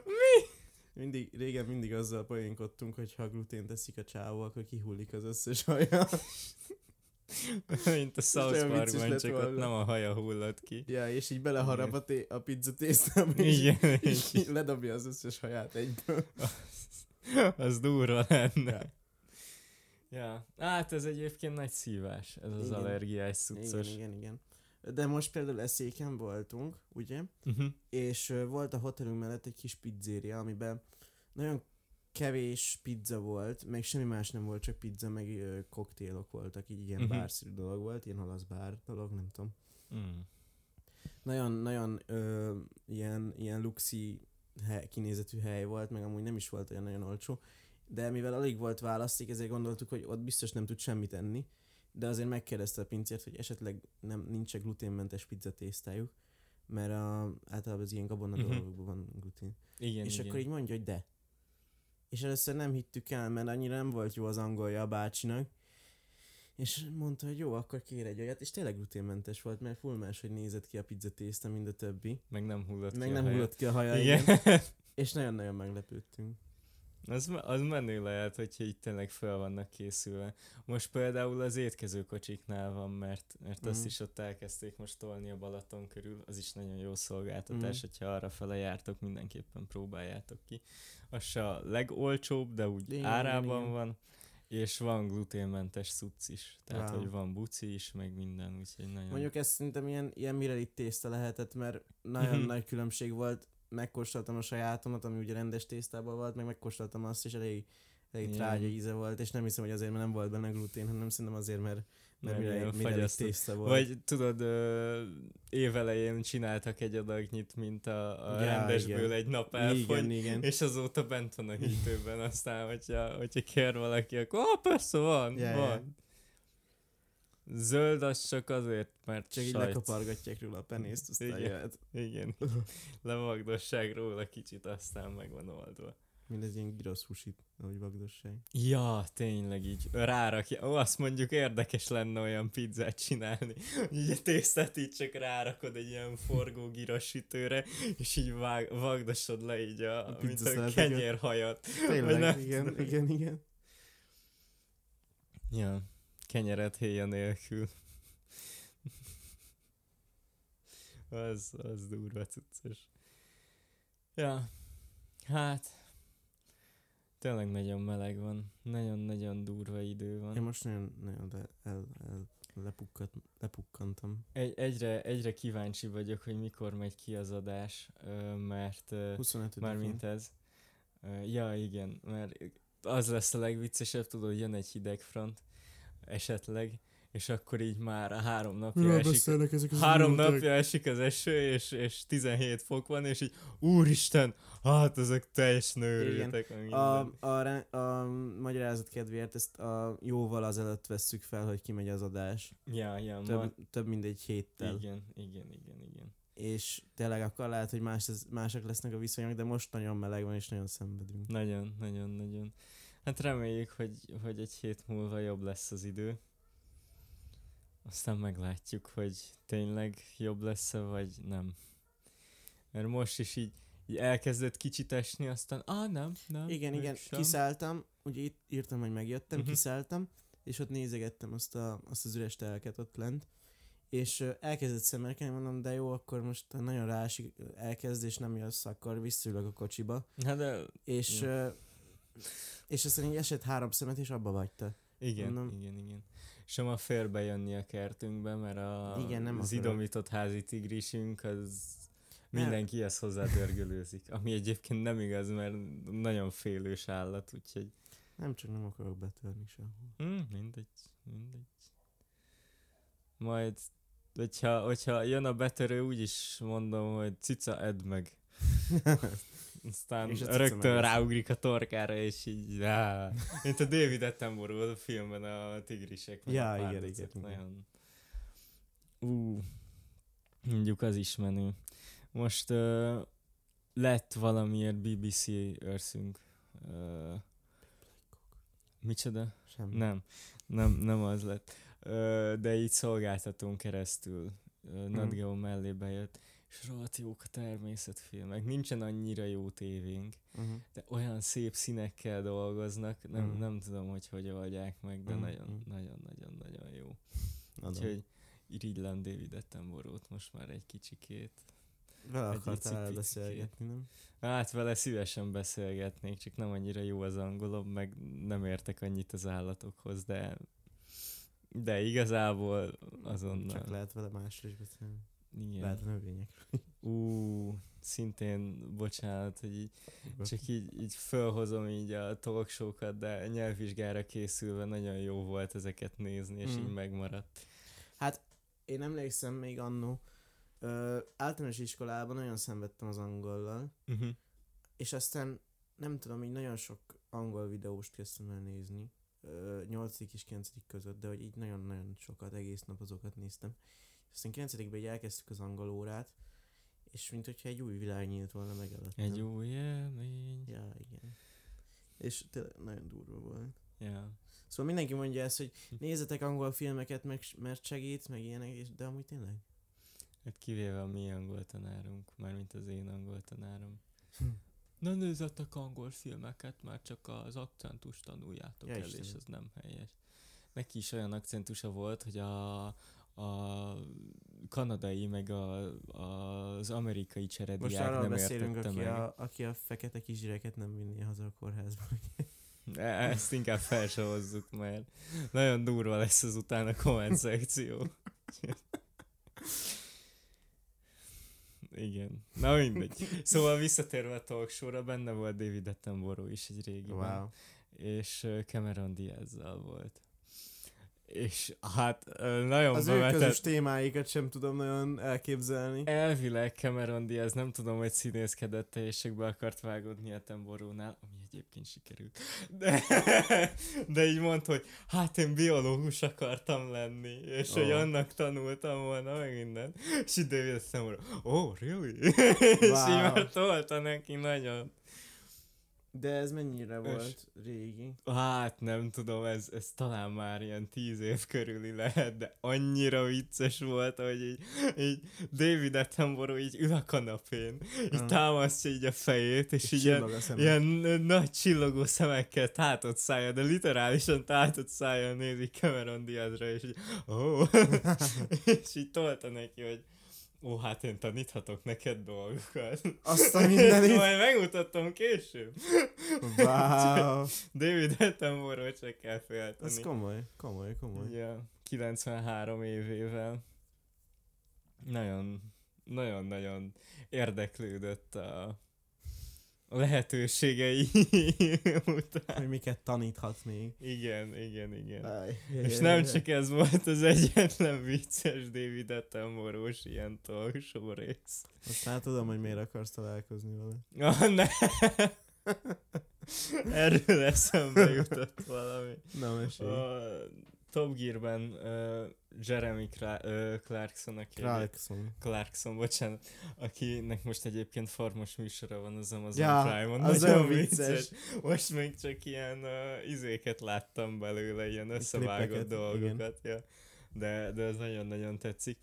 Mi? Mindig, régen mindig azzal poénkodtunk, hogy ha glutén teszik a csávó, akkor kihullik az összes haja. Mint a South Parkban, csak ott nem a haja hullott ki. Ja, és így beleharap a, té- a pizza tésztába, és, Igen, és így ledobja az összes haját egyből. az durva lenne. Ja. Ja, hát ez egyébként nagy szívás, ez az Igen. allergiás cuccos. Igen, igen, igen. De most például eszéken voltunk, ugye? Uh-huh. És volt a hotelünk mellett egy kis pizzéria, amiben nagyon kevés pizza volt, meg semmi más nem volt, csak pizza, meg ö, koktélok voltak, így ilyen uh-huh. bárszerű dolog volt, ilyen olasz bár dolog, nem tudom. Mm. Nagyon, nagyon ö, ilyen, ilyen luxi hely, kinézetű hely volt, meg amúgy nem is volt olyan nagyon olcsó, de mivel alig volt választék, ezért gondoltuk, hogy ott biztos nem tud semmit enni, de azért megkérdezte a pincért, hogy esetleg nem, nincs gluténmentes pizza tésztájuk, mert a, általában az ilyen gabona Mhm. dolgokban van glutén. Igen, és igen. akkor így mondja, hogy de. És először nem hittük el, mert annyira nem volt jó az angolja a bácsinak, és mondta, hogy jó, akkor kér egy olyat, és tényleg gluténmentes volt, mert full más, hogy nézett ki a pizza tészta, mint a többi. Meg nem hullott Meg ki a nem haja. hullott ki a haja, Igen. igen. És nagyon-nagyon meglepődtünk. Az, az menő lehet, hogyha így tényleg fel vannak készülve. Most például az étkezőkocsiknál van, mert, mert mm. azt Mhm. is ott elkezdték most tolni a Balaton körül, az is nagyon jó szolgáltatás, Mhm. hogyha arra fele jártok, mindenképpen próbáljátok ki. Az se a legolcsóbb, de úgy Igen, árában igen. van, és van gluténmentes cucc is. Tehát, Wow. hogy van buci is, meg minden, úgyhogy nagyon... Mondjuk ez szerintem ilyen, ilyen mirelit tészta lehetett, mert nagyon Mhm. nagy különbség volt. Megkóstoltam a sajátomat, ami ugye rendes tésztában volt, meg megkóstoltam azt, és elég, elég Igen. trágya íze volt, és nem hiszem, hogy azért, mert nem volt benne glutén, hanem szerintem azért, mert, mert Nem, mire, fagyasztott. tészta volt. Vagy tudod, ö, évelején csináltak egy adagnit, mint a, a Ja, rendesből igen. egy nap igen, elfogy, igen. és azóta bent van a hűtőben, aztán, hogyha, hogyha kér valaki, akkor ah, persze van, Ja, ja. Zöld az csak azért, mert Csak így sajt. lekapargatják róla a penészt, aztán Igen. jöhet. Igen. Levagdosság róla kicsit, aztán meg van oldva. Mint ez ilyen girosz husit, ahogy vagdosság. Ja, tényleg így rárakja. Ó, azt mondjuk érdekes lenne olyan pizzát csinálni. Így a tésztát így csak rárakod egy ilyen forgó giros sütőre, és így vág, vagdosod le így a, A mint a kenyérhajat. Tényleg, igen, igen, igen. Ja, kenyeret héja nélkül. az, az durva cuccos. Ja, hát tényleg nagyon meleg van. Nagyon-nagyon durva idő van. Én most nagyon, nagyon le, el, el, lepukkat, lepukkantam. Egy, egyre, egyre kíváncsi vagyok, hogy mikor megy ki az adás, mert ö, 25 mármint ez. Ö, Ja, igen, mert az lesz a legviccesebb, tudod, jön egy hideg front, esetleg, és akkor így már a három napja esik, ezek három napja esik az eső, és, és 17 fok van, és így, úristen, hát ezek teljes nőrültek. meg A, a, re- a, magyarázat kedvéért ezt a jóval azelőtt vesszük fel, hogy kimegy az adás. Ja, ja, ma, Több, több mint egy héttel. igen, igen, igen, igen. És tényleg akkor lehet, hogy más, mások lesznek a viszonyok, de most nagyon meleg van, és nagyon szenvedünk. Nagyon, nagyon, nagyon. Hát reméljük, hogy, hogy egy hét múlva jobb lesz az idő. Aztán meglátjuk, hogy tényleg jobb lesz-e, vagy nem. Mert most is így, így elkezdett kicsit esni, aztán, ah nem, nem. Igen, igen, mégsem. kiszálltam, ugye itt írtam, hogy megjöttem, Mhm. kiszálltam, és ott nézegettem azt, a, azt az üres telket ott lent, és elkezdett szemelkedni, mondom, de jó, akkor most nagyon rásik, elkezd, és nem jössz, akkor visszülök a kocsiba, Hát de, és, Jó. És aztán így esett három szemet, és abba vagyta. igen, Mondom- igen, igen. Sem a félbe jönni a kertünkbe, mert a Igen, nem az akarok. idomított házi tigrisünk, az mindenki ezt hozzá dörgölőzik. Ami egyébként nem igaz, mert nagyon félős állat, úgyhogy Nem csak nem akarok betörni sehol. Hmm, mindegy, mindegy. Majd, hogyha, hogyha jön a betörő, úgyis mondom, hogy cica, edd meg. Aztán És rögtön ráugrik a torkára, és így, á, mint a David Attenborough a filmben a tigrisek. Ja, a igen, igen. Nagyon... Ú, mondjuk az is menő. Most uh, lett valamiért BBC őrszünk. Uh, micsoda? Semmi. Nem, nem, nem az lett. Ö, de így szolgáltatón keresztül ö, Nat. Geo mellé bejött, és rohadt jók a természetfilmek. Nincsen annyira jó tévénk, Uh-huh. de olyan szép színekkel dolgoznak, nem, Mhm. nem tudom, hogy hogy oldják meg, de Mhm, nagyon, mhm. nagyon, nagyon, nagyon jó. Adom. Úgyhogy irigylem David Attenborough-t most már egy kicsikét. Vele akartál elbeszélgetni, nem? Hát vele szívesen beszélgetnék, csak nem annyira jó az angolom, meg nem értek annyit az állatokhoz, de de igazából azonnal. Csak lehet vele másra is beszélni. Igen. Lehet a növények. Ú, szintén, bocsánat, hogy így, csak így, így fölhozom így a talkshow-kat, de nyelvvizsgára készülve nagyon jó volt ezeket nézni, és Mm. így megmaradt. Hát én emlékszem még annó, ö, általános iskolában nagyon szenvedtem az angollal, Uh-huh. és aztán nem tudom, így nagyon sok angol videóst kezdtem el nézni, ö, 8. és 9. között, de hogy így nagyon-nagyon sokat, egész nap azokat néztem. Aztán 9. így elkezdtük az angol órát, és mint hogyha egy új világ nyílt volna meg előttem. Egy új élmény. Ja, igen. És tényleg nagyon durva volt. Ja. Szóval mindenki mondja ezt, hogy nézzetek angol filmeket, meg, mert segít, meg ilyenek, és, de amúgy tényleg. Hát kivéve a mi angol tanárunk, mármint az én angol tanárom. Hm. Ne nézzetek angol filmeket, mert csak az akcentus tanuljátok Ja, el, Istenem. és az nem helyes. Neki is olyan akcentusa volt, hogy a, a kanadai, meg a, az amerikai Most cserediák arról nem beszélünk, aki meg. a, aki a fekete kisgyereket nem vinné haza a kórházba. Ezt inkább fel se hozzuk, mert nagyon durva lesz az utána komment szekció. Igen. Na mindegy. Szóval visszatérve a talk show-ra, benne volt David Attenborough is egy régiben. Wow. És Cameron Diaz-zal volt. És hát nagyon Az ő bevetett. közös témáikat sem tudom nagyon elképzelni. Elvileg Cameron Diaz nem tudom, hogy színészkedett teljesekbe akart vágódni Attenborough-nál, ami egyébként sikerült. De, de így mondta, hogy hát én biológus akartam lenni, és hogy Oh. annak tanultam volna, meg minden. És így David Attenborough, oh, really? és így Wow. már tolta neki nagyon. De ez mennyire volt régi? Hát nem tudom, ez, ez talán már ilyen tíz év körüli lehet, de annyira vicces volt, hogy így, így David Attenborough így ül a kanapén, így Aha. támasztja így a fejét, és, És így ilyen, ilyen nagy csillogó szemekkel tátott szája, de literálisan tátott szája nézi Cameron Diazra, és így, oh. és így tolta neki, hogy ó, hát én taníthatok neked dolgokat. Azt a mindenit. Majd megmutatom később. Wow. David Attenborough csak kell félteni. Ez komoly, komoly, komoly. Ja, 93 évével. Nagyon, nagyon-nagyon érdeklődött a lehetőségei után. Hogy miket taníthat még. Igen, igen, igen. Áj. És nem csak ez volt az egyetlen vicces David Attenborough ilyen talk show rész. Most már tudom, hogy miért akarsz találkozni vele. Ah, ne! Erről eszembe jutott valami. Na, mesélj. A Top Gear-ben uh, Jeremy Cla- uh, Clarkson, aki Clarkson. Clarkson, bocsánat, akinek most egyébként farmos műsora van az Amazon Ja, Prime-on. az Nagyon vicces. Most még csak ilyen uh, izéket láttam belőle, ilyen összevágott Klippeket, dolgokat. Ja. De, de ez nagyon-nagyon tetszik.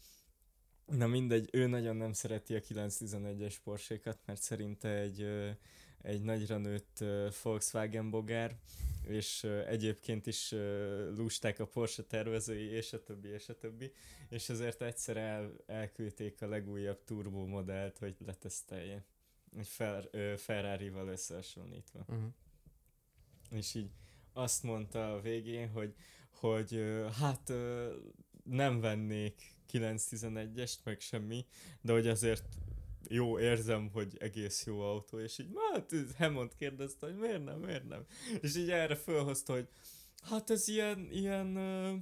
Na mindegy, ő nagyon nem szereti a 911-es Porsche-kat, mert szerinte egy, ö, egy nagyra nőtt Volkswagen bogár, és egyébként is lusták a Porsche tervezői, és a többi, és a többi, és ezért egyszer el, elküldték a legújabb turbo modellt, hogy letesztelje. Egy fer, Ferrari-val összehasonlítva. Uh-huh. És így azt mondta a végén, hogy, hogy hát nem vennék 911-est, meg semmi, de hogy azért jó, érzem, hogy egész jó autó, és így, hát Hammond kérdezte, hogy miért nem, miért nem. És így erre fölhozta, hogy hát ez ilyen, ilyen, ö,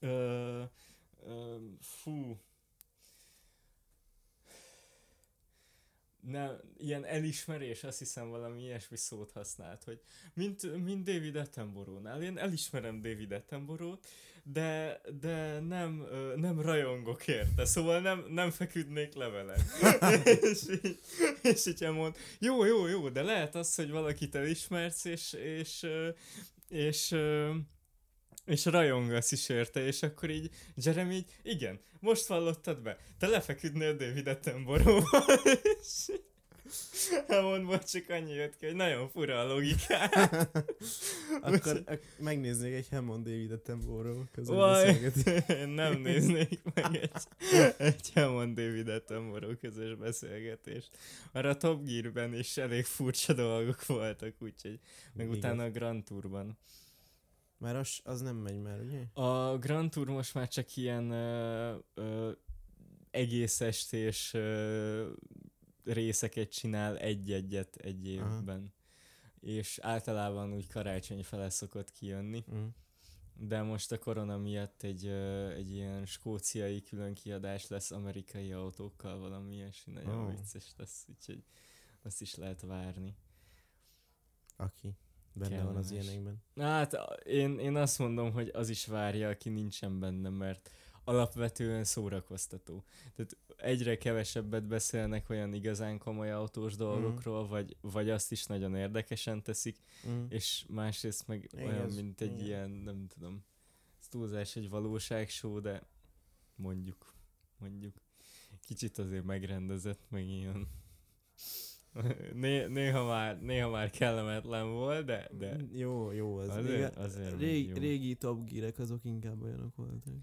ö, ö, fú, nem, ilyen elismerés, azt hiszem valami ilyesmi szót használt, hogy mint, mint David Attenborough-nál. Én elismerem David Attenborough-t, de, de nem, nem rajongok érte, szóval nem, nem feküdnék le vele. és, így, és így elmond, jó, jó, jó, de lehet az, hogy valakit elismersz, és, és, és, ö, és rajongasz is érte, és akkor így Jeremy így, igen, most vallottad be, te lefeküdnél David Attenborough-val, és, Hammondból csak annyi jött ki, hogy nagyon fura a logika. Akkor ak- megnéznék egy Hammond David Attenborough közös nem néznék meg egy, egy Hammond David Attenborough közös beszélgetést. Arra a Top Gear-ben is elég furcsa dolgok voltak, úgyhogy meg Igaz. utána a Grand Tourban. Már az, az nem megy már, ugye? A Grand Tour most már csak ilyen ö, ö, egész estés ö, részeket csinál egy-egyet egy Aha. évben. És általában úgy karácsony fele szokott kijönni. Mm. De most a korona miatt egy, egy ilyen skóciai külön kiadás lesz amerikai autókkal, valami ilyesmi nagyon Ó. vicces lesz, úgyhogy azt is lehet várni. Aki benne van az Kellemes. ilyenekben. Hát én, én azt mondom, hogy az is várja, aki nincsen benne, mert alapvetően szórakoztató. Tehát egyre kevesebbet beszélnek olyan igazán komoly autós dolgokról, vagy, vagy azt is nagyon érdekesen teszik, Mm. és másrészt meg Igen, olyan, mint egy igen. ilyen, nem tudom, túlzás egy valóságshow, de mondjuk, mondjuk, kicsit azért megrendezett, meg ilyen. Né, néha, már, néha már kellemetlen volt, de, de Jó, jó az. Azért- azért rég, jó. régi Top Gear-ek azok inkább olyanok voltak.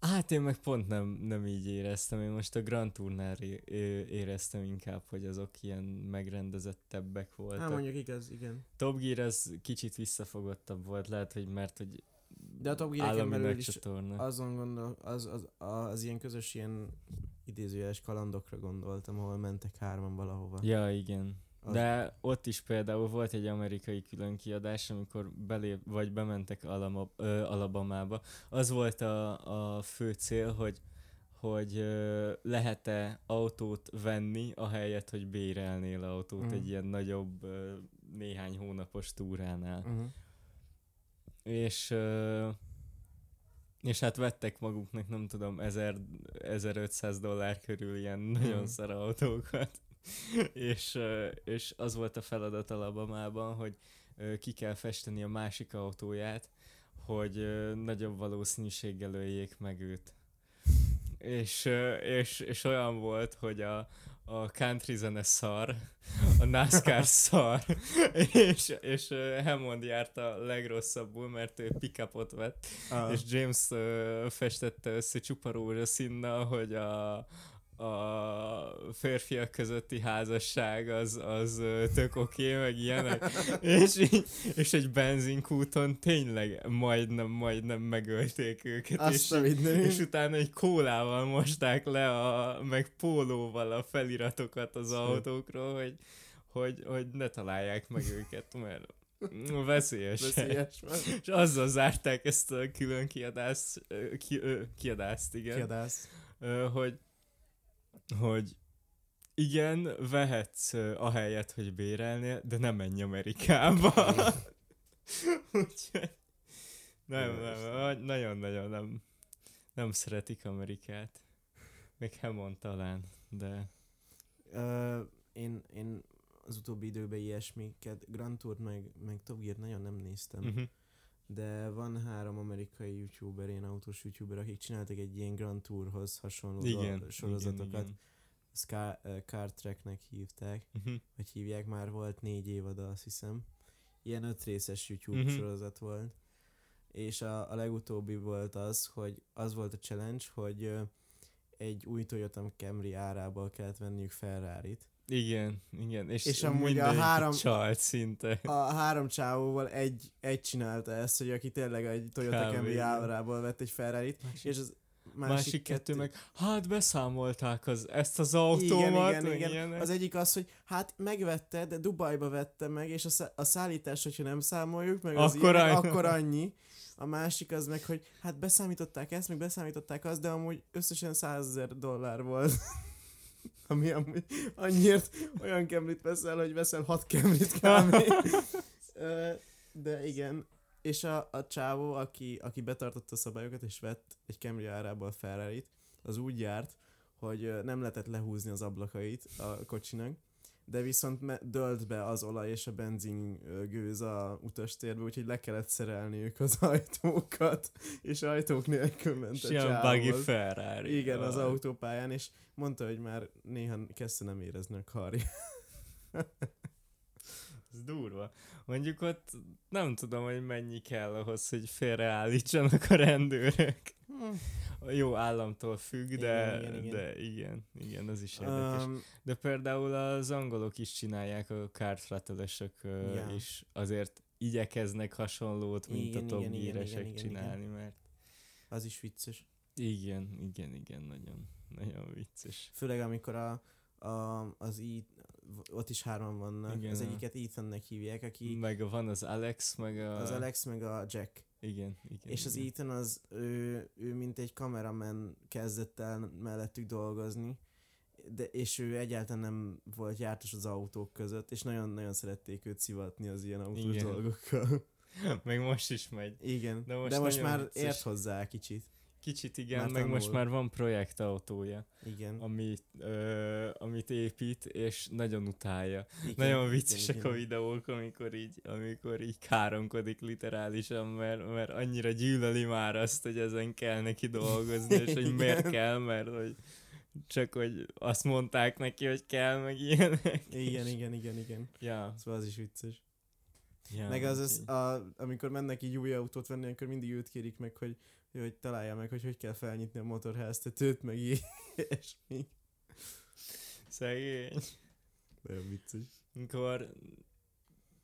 Hát én meg pont nem, nem így éreztem, én most a Grand Tournál éreztem inkább, hogy azok ilyen megrendezettebbek voltak. Hát mondjuk igaz, igen. Top Gear az kicsit visszafogottabb volt, lehet, hogy mert hogy De a Top Gear-eken belül is azon gondol, az, az, az, ilyen közös ilyen idézőjeles kalandokra gondoltam, ahol mentek hárman valahova. Ja, igen. De ott is például volt egy amerikai külön kiadás, amikor belép, vagy bementek Alama, ö, Alabamába. Az volt a, a fő cél, hogy hogy ö, lehet-e autót venni, ahelyett, hogy bérelnél autót Mhm. egy ilyen nagyobb, ö, néhány hónapos túránál. Uh-huh. És, ö, és hát vettek maguknak, nem tudom, 1000, 1500 dollár körül ilyen nagyon Mhm. szar autókat. és, és az volt a feladat Alabamában, hogy ki kell festeni a másik autóját, hogy nagyobb valószínűséggel öljék meg őt. És, és, és olyan volt, hogy a, a country zene szar, a NASCAR szar, és, és Hammond járt a legrosszabbul, mert ő pickupot vett, Ah. és James festette össze csupa rózsaszínnal, hogy a, a férfiak közötti házasság az, az tök oké, okay, meg ilyenek. és, és egy benzinkúton tényleg majdnem, majdnem megölték őket. Azt és, és utána egy kólával mosták le, a, meg pólóval a feliratokat az autókról, hogy, hogy, hogy ne találják meg őket, mert veszélyes. Veszélyes. És azzal zárták ezt a külön kiadást, ki, ö, kiadást, igen, Kiadász. Ö, hogy, hogy igen, vehetsz ö, ahelyett, hogy bérelnél, de nem menj Amerikába. Úgyhogy nem, nem, nagyon-nagyon nem, nem szeretik Amerikát. Még Hammond talán, de Ö, én, én az utóbbi időben ilyesmiket, Grand Tour meg, meg Top Gear nagyon nem néztem, uh-huh. De van három amerikai youtuber, ilyen autós youtuber, akik csináltak egy ilyen Grand Tourhoz hasonló igen, sorozatokat. Igen, igen. Car, uh, Car Tracknek hívták, Uh-huh. vagy hívják, már volt négy évada, azt hiszem. Ilyen öt részes YouTube Mhm. sorozat volt. És a, a legutóbbi volt az, hogy az volt a challenge, hogy egy új Toyota Camry árából kellett venniük Ferrari-t. Igen, igen. És, És amúgy a három- csalt szinte. A három csávóval egy, egy csinálta ezt, hogy aki tényleg egy Toyota. Camry igen. árából vett egy Ferrari-t, és az Másik, másik kettő meg, hát beszámolták az, ezt az autómat, igen, igen, igen. Az egyik az, hogy hát megvette, de Dubajba vette meg, és a, szá- a szállítás, hogyha nem számoljuk, meg az Akkor annyi. akkor annyi. A másik az meg, hogy hát beszámították ezt, meg beszámították azt, de amúgy összesen 100 ezer dollár volt. Ami amúgy annyiért olyan kemrit veszel, hogy veszel 6 kemrit kb. De igen, és a, a csávó, aki, aki betartotta a szabályokat, és vett egy Camry árából ferrari az úgy járt, hogy nem lehetett lehúzni az ablakait a kocsinak, de viszont dölt be az olaj és a benzin gőz a utastérbe, úgyhogy le kellett szerelniük az ajtókat, és ajtók nélkül ment a ilyen buggy Ferrari. Igen, az autópályán, és mondta, hogy már néha kezdte nem érezni a karja. Ez durva. Mondjuk ott nem tudom, hogy mennyi kell ahhoz, hogy félreállítsanak a rendőrök. A jó államtól függ, de Igen, igen, igen. de igen, igen, az is érdekes. Um, De például az angolok is csinálják, a kártratolosok Ja. ja. is azért igyekeznek hasonlót, mint Igen, a Top igen, Gear-esek igen, igen, csinálni, mert az is vicces. igen, igen, igen, nagyon, nagyon vicces. Főleg amikor a, a, az í, ott is hárman vannak. Igen, az egyiket Ethannek hívják, aki Meg van az Alex, meg a... az Alex meg a Jack. Igen, igen. És az igen. Ethan az, ő, ő mint egy kameraman kezdett el mellettük dolgozni, de, és ő egyáltalán nem volt jártas az autók között, és nagyon-nagyon szerették őt szivatni az ilyen autós Igen. dolgokkal. Meg most is megy. Igen, De most de most már vicces. ért hozzá kicsit. Kicsit igen, Már meg most tanul. már van projektautója, Igen. amit, ö, amit épít, és nagyon utálja. igen Nagyon viccesek igen, a videók, amikor így, amikor így káromkodik literálisan, mert, mert annyira gyűlöli már azt, hogy ezen kell neki dolgozni, és hogy miért Igen. kell, mert hogy csak hogy azt mondták neki, hogy kell, meg ilyenek. Igen, és- igen, igen, igen. Ja, Szóval az is vicces. ja meg az, az a, amikor mennek így új autót venni, akkor mindig őt kérik meg, hogy, hogy találja meg, hogy hogy kell felnyitni a motorháztetőt, meg ilyesmi. Szegény. Nagyon vicces. Amikor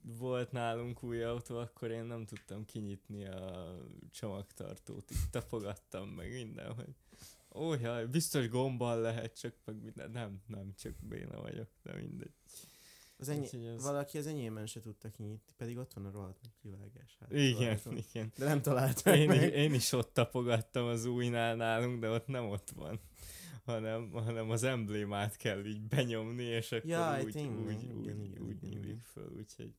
volt nálunk új autó, akkor én nem tudtam kinyitni a csomagtartót. Itt tapogattam meg minden, hogy ó, jaj, biztos gombbal lehet, csak meg minden. Nem, nem, csak béna vagyok, de mindegy. Az ennyi, Úgyhogy ez- Valaki az enyémben se tudta kinyitni, pedig ott van a rohadt nagy kivágás. Hát, Igen, rajta. igen. De nem találták Én, meg. én is ott tapogattam az újnál nálunk, de ott nem ott van. Hanem, hanem az emblémát kell így benyomni, és akkor Jaj, úgy, tényleg, úgy, igen, úgy, igen, úgy igen, nyílik igen. föl, úgyhogy,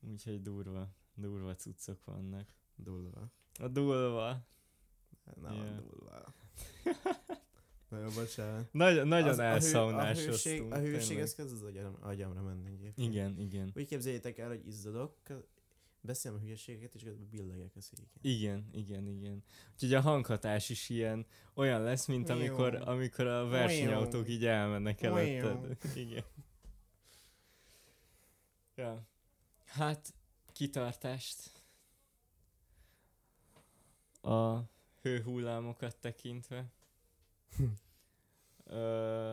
úgyhogy durva, durva cuccok vannak. Durva. A durva. Nem, Yeah. yeah. Nagyon bocsánat. Nagy, nagyon Az- a hő-. A hőség, a hőség tényleg. ez kezd az agyam, agyamra menni egyébként. Igen, igen. Úgy képzeljétek el, hogy izzadok, beszélem a hülyeségeket, és közben billegek a széken. Igen, igen, igen. Úgyhogy a hanghatás is ilyen, olyan lesz, mint amikor, amikor a versenyautók így elmennek előtted. Igen. Ja. Hát, kitartást. A hőhullámokat tekintve. Ö,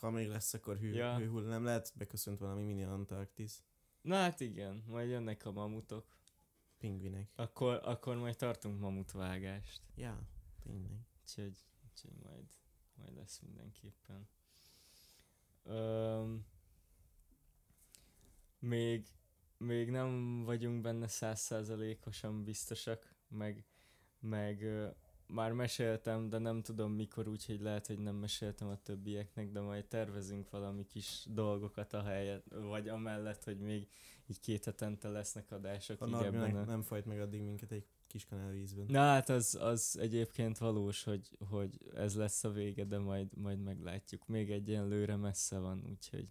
Ha még lesz, akkor hű, Ja. hőhullám. Lehet beköszönt valami mini Antarktisz. na hát igen, majd jönnek a mamutok. Pingvinek. Akkor, akkor majd tartunk mamutvágást. Ja, tényleg. Úgyhogy, úgyhogy majd, majd lesz mindenképpen. Öm, még, még nem vagyunk benne százszázalékosan biztosak, meg, meg már meséltem, de nem tudom mikor, úgyhogy lehet, hogy nem meséltem a többieknek, de majd tervezünk valami kis dolgokat a helyet, vagy amellett, hogy még így két hetente lesznek adások A meg a... nem fajt meg addig minket egy kis kanálvízben. Na hát az, az egyébként valós, hogy, hogy ez lesz a vége, de majd, majd meglátjuk. Még egy ilyen lőre messze van, úgyhogy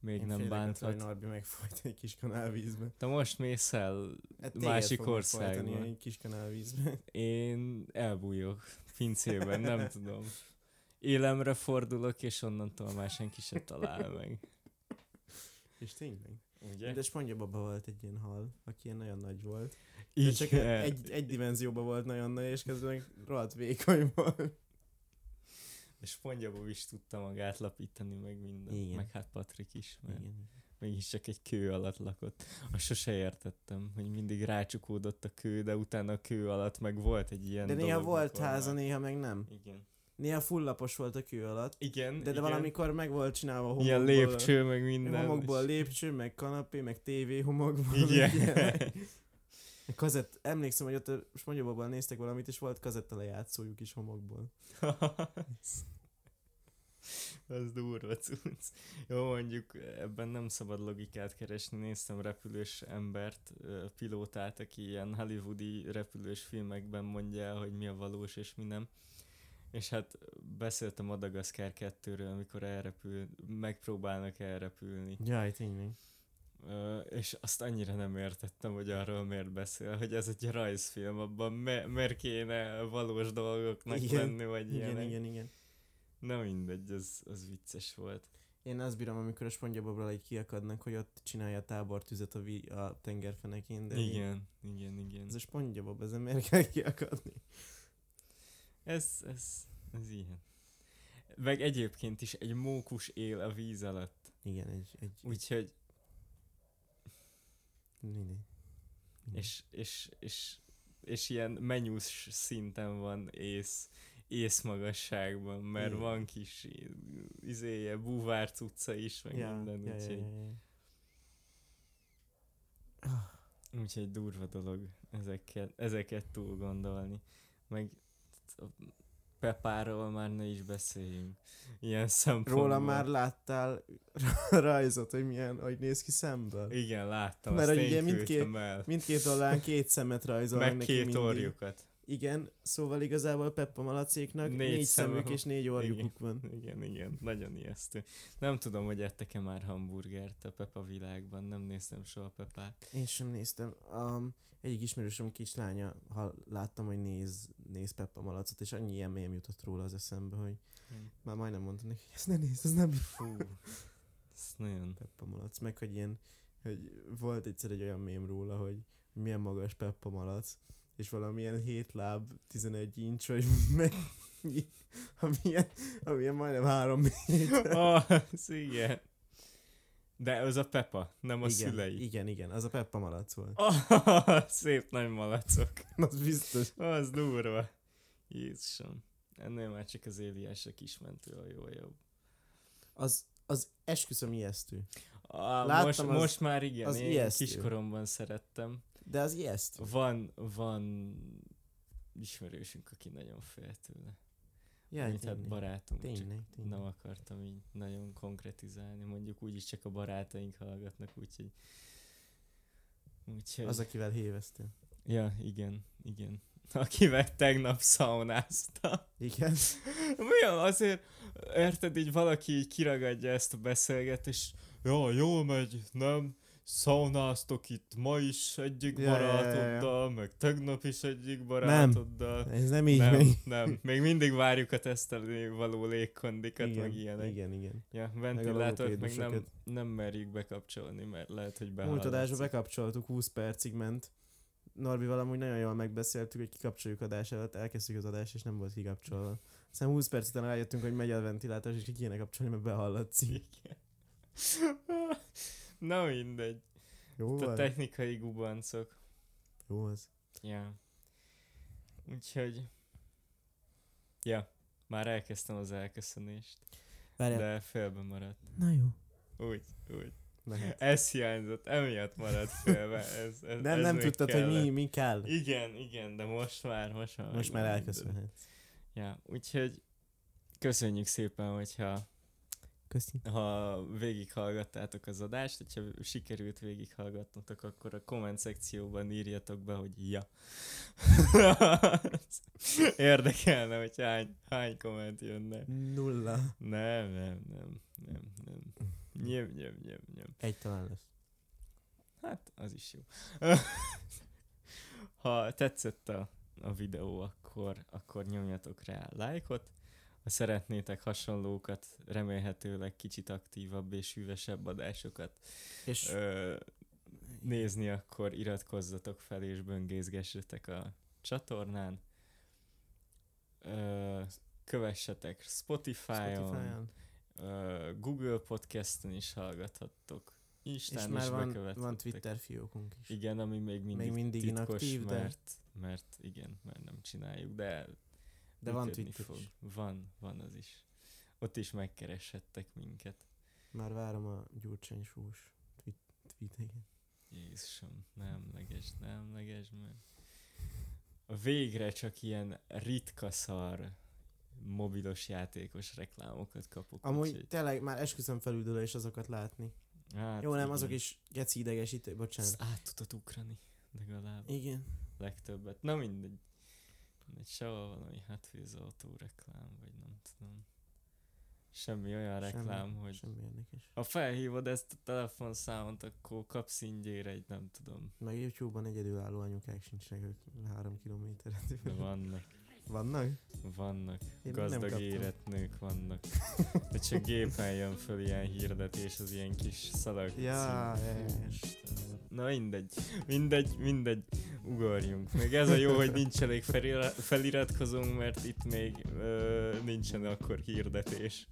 még Én nem bánthat. hogy Norbi megfojt egy kis kanálvízben. Te most mész el, Hát Másik országban. Egy kis kanálvízben. én elbújok pincében, nem tudom. Élemre fordulok, és onnantól már senki se talál meg. És tényleg. Ugye? De Spongyababa volt egy ilyen hal, aki ilyen nagyon nagy volt. De csak egy, egy dimenzióban volt nagyon nagy, és közben meg rohadt vékony volt. És Pongyabó is tudta magát lapítani, meg minden. Igen. Meg hát Patrik is, mert Igen. mégis csak egy kő alatt lakott. Azt sose értettem, hogy mindig rácsukódott a kő, de utána a kő alatt meg volt egy ilyen De néha dolog, volt mikor háza, már- néha meg nem. Igen. Néha fullapos volt a kő alatt. Igen, De, de igen. valamikor meg volt csinálva homokból. Ilyen lépcső, meg minden. Homokból és- lépcső, meg kanapé, meg tévé homokból. Igen. Kazett, emlékszem, hogy ott a Spongyababban néztek valamit, és volt kazetta lejátszójuk is homokból. Az durva cucc. Jó, mondjuk ebben nem szabad logikát keresni. Néztem repülős embert, pilótát, aki ilyen hollywoodi repülős filmekben mondja el, hogy mi a valós és mi nem. És hát beszéltem Madagaszkár 2-ről, amikor elrepül, megpróbálnak elrepülni. Jaj, tényleg. És azt annyira nem értettem, hogy arról miért beszél, hogy ez egy rajzfilm, abban me- miért kéne valós dolgoknak Igen, lenni, vagy Igen, ilyenek. igen, igen. Na mindegy, az, az vicces volt. Én azt bírom, amikor a spongyabobral egy kiakadnak, hogy ott csinálja a tábortüzet a, vi- a tengerfenekén, de így- Igen, igen, igen. ez a spongyabob, ezen miért kell kiakadni? Ez, ez, ez ilyen. Meg egyébként is egy mókus él a víz alatt. Igen, egy, egy, Úgyhogy, mindegy. és, és, és, és ilyen menyús szinten van ész, észmagasságban, mert Igen. van kis izéje, búvár cucca is, meg ja, minden, ja, ja, úgyhogy, ja, ja. úgyhogy durva dolog ezeket, ezeket túl gondolni. Meg Pepáról már ne is beszéljünk. Ilyen szempontból. Róla már láttál rajzot, hogy milyen, hogy néz ki szemből? Igen, láttam, Mert ugye mindkét-. Mindkét oldalán két szemet rajzolnak Meg neki két mindig. orjukat. Igen, szóval igazából Peppa Malacéknak Négy négy, szemük és négy orjukuk van. Igen, igen, nagyon ijesztő. Nem tudom, hogy ettek-e már hamburgert a Peppa világban, nem néztem soha Pepát. Én sem néztem. Um, egyik ismerősöm kislánya, ha láttam, hogy néz, néz Peppa Malacot, és annyi mém jutott róla az eszembe, hogy már majdnem mondtam neki, hogy ezt ne nézd, ez nem Fú, ez nagyon... Peppa Malac. Meg, hogy ilyen, hogy volt egyszer egy olyan mém róla, hogy milyen magas Peppa Malac, és valamilyen 7 láb, 11 incs, vagy meg, amilyen, amilyen majdnem 3 méter. Az igen. De az a Peppa, nem a igen, szülei. Igen, igen, az a Peppa Malac volt. Oh, szép nagy malacok. Az biztos. Az durva. Jézusom. Ennél már csak az éliások is mentő a jó jobb. Az, az esküszöm ijesztő. Ah, Láttam, most, az- most már igen, az én ijesztő. kiskoromban szerettem. De az ijesztő. Van, van ismerősünk, aki nagyon fél tőle. Ja, Mint hát tényleg. barátunk, csak Tényleg, tényleg. nem akartam így nagyon konkretizálni. Mondjuk úgyis csak a barátaink hallgatnak, úgyhogy... Úgyhogy... Az, akivel héveztél. Ja, igen, igen. Akivel tegnap szaunáztam. Igen. Mi azért, érted, így valaki így kiragadja ezt a beszélgetést, ja, jól megy, nem? Szaunáztok itt ma is egyik Ja, ja, ja, ja. barátoddal, meg tegnap is egyik barátoddal. Ez nem így nem, megy. nem, még mindig várjuk a tesztelni való légkondikat, igen, meg ilyenek. igen, igen. Ja, ventilátort meg nem, nem merjük bekapcsolni, mert lehet, hogy Múlt behallatszik. adásba bekapcsoltuk, 20 percig ment. Norbival amúgy nagyon jól megbeszéltük, hogy kikapcsoljuk adás előtt, elkezdtük az adást, és nem volt kikapcsolva. Aztán 20 perc után rájöttünk, hogy megy a ventilátor, és ki kéne kapcsolni, mert behallatszik. Igen. Na mindegy. Jó Itt a van? technikai gubancok. Jó az. Ja. Úgyhogy... Ja, már elkezdtem az elköszönést, Várjál. de félbe maradt. Na jó. Úgy, úgy. Mehet. Ez hiányzott, emiatt maradt félbe. Ez, ez, Nem, ez nem tudtad, hogy mi, kellett. mi kell. Igen, igen, de most már, most már. Most már elköszönhetsz. Ja, úgyhogy köszönjük szépen, hogyha Köszi. ha végighallgattátok az adást, hogyha sikerült végighallgatnotok, akkor a komment szekcióban írjatok be, hogy ja. Érdekelne, hogy hány, hány komment jönne. Nulla. Nem, nem, nem, nem, nem. Nyem, nyem, nyem, nyem. Egy talán lesz. Hát, az is jó. ha tetszett a, a videó, akkor, akkor nyomjatok rá lájkot. Ha szeretnétek hasonlókat, remélhetőleg kicsit aktívabb és hűvösebb adásokat És ö, nézni, akkor iratkozzatok fel és böngészgessetek a csatornán. Ö, kövessetek Spotify-on, Spotify-on. ö, Google Podcasten is hallgathattok. És Instán már is van, van Twitter fiókunk is. Igen, ami még mindig, Még mindig titkos, inaktív, de- mert, mert igen, mert nem csináljuk, de De van Twitter fog. is. Van, van az is. Ott is megkereshettek minket. Már várom a Gyurcsány sós tweet, tweeteket. Jézusom, nem emlegesd, ne emlegesd meg. Végre csak ilyen ritka szar mobilos játékos reklámokat kapok. Amúgy úgyhogy- tényleg már esküszöm felüldülés azokat látni. hát, Jó, nem, igen. azok is geci idegesítő, bocsánat. Ezt át tudod ugrani, legalább Igen. legtöbbet. Na mindegy. Mindegy. Sehol valami Hot Wheels autó reklám, vagy nem tudom. Semmi olyan reklám, semmi, hogy Semmi érdekes. ha felhívod ezt a telefonszámot, akkor kapsz ingyére egy nem tudom. Meg YouTube-ban egyedülálló anyukák sincsenek, ők három kilométeret. De vannak. Vannak? Vannak. Én Gazdag kaptam. érett nők vannak. De csak gépen jön föl ilyen hirdetés, az ilyen kis szalag Ja. Na mindegy, mindegy, mindegy, ugorjunk. Még ez a jó, hogy nincs elég felira- feliratkozónk, mert itt még ö, nincsen akkor hirdetés.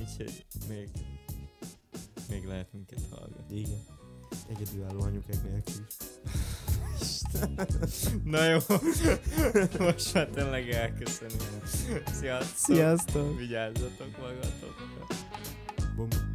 Úgyhogy még, még lehet minket hallgatni. Igen. Egyedülálló anyukák nélkül is. Na jó, most már tényleg elköszönünk. Sziasztok! Sziasztok! Vigyázzatok magatokra! Bum.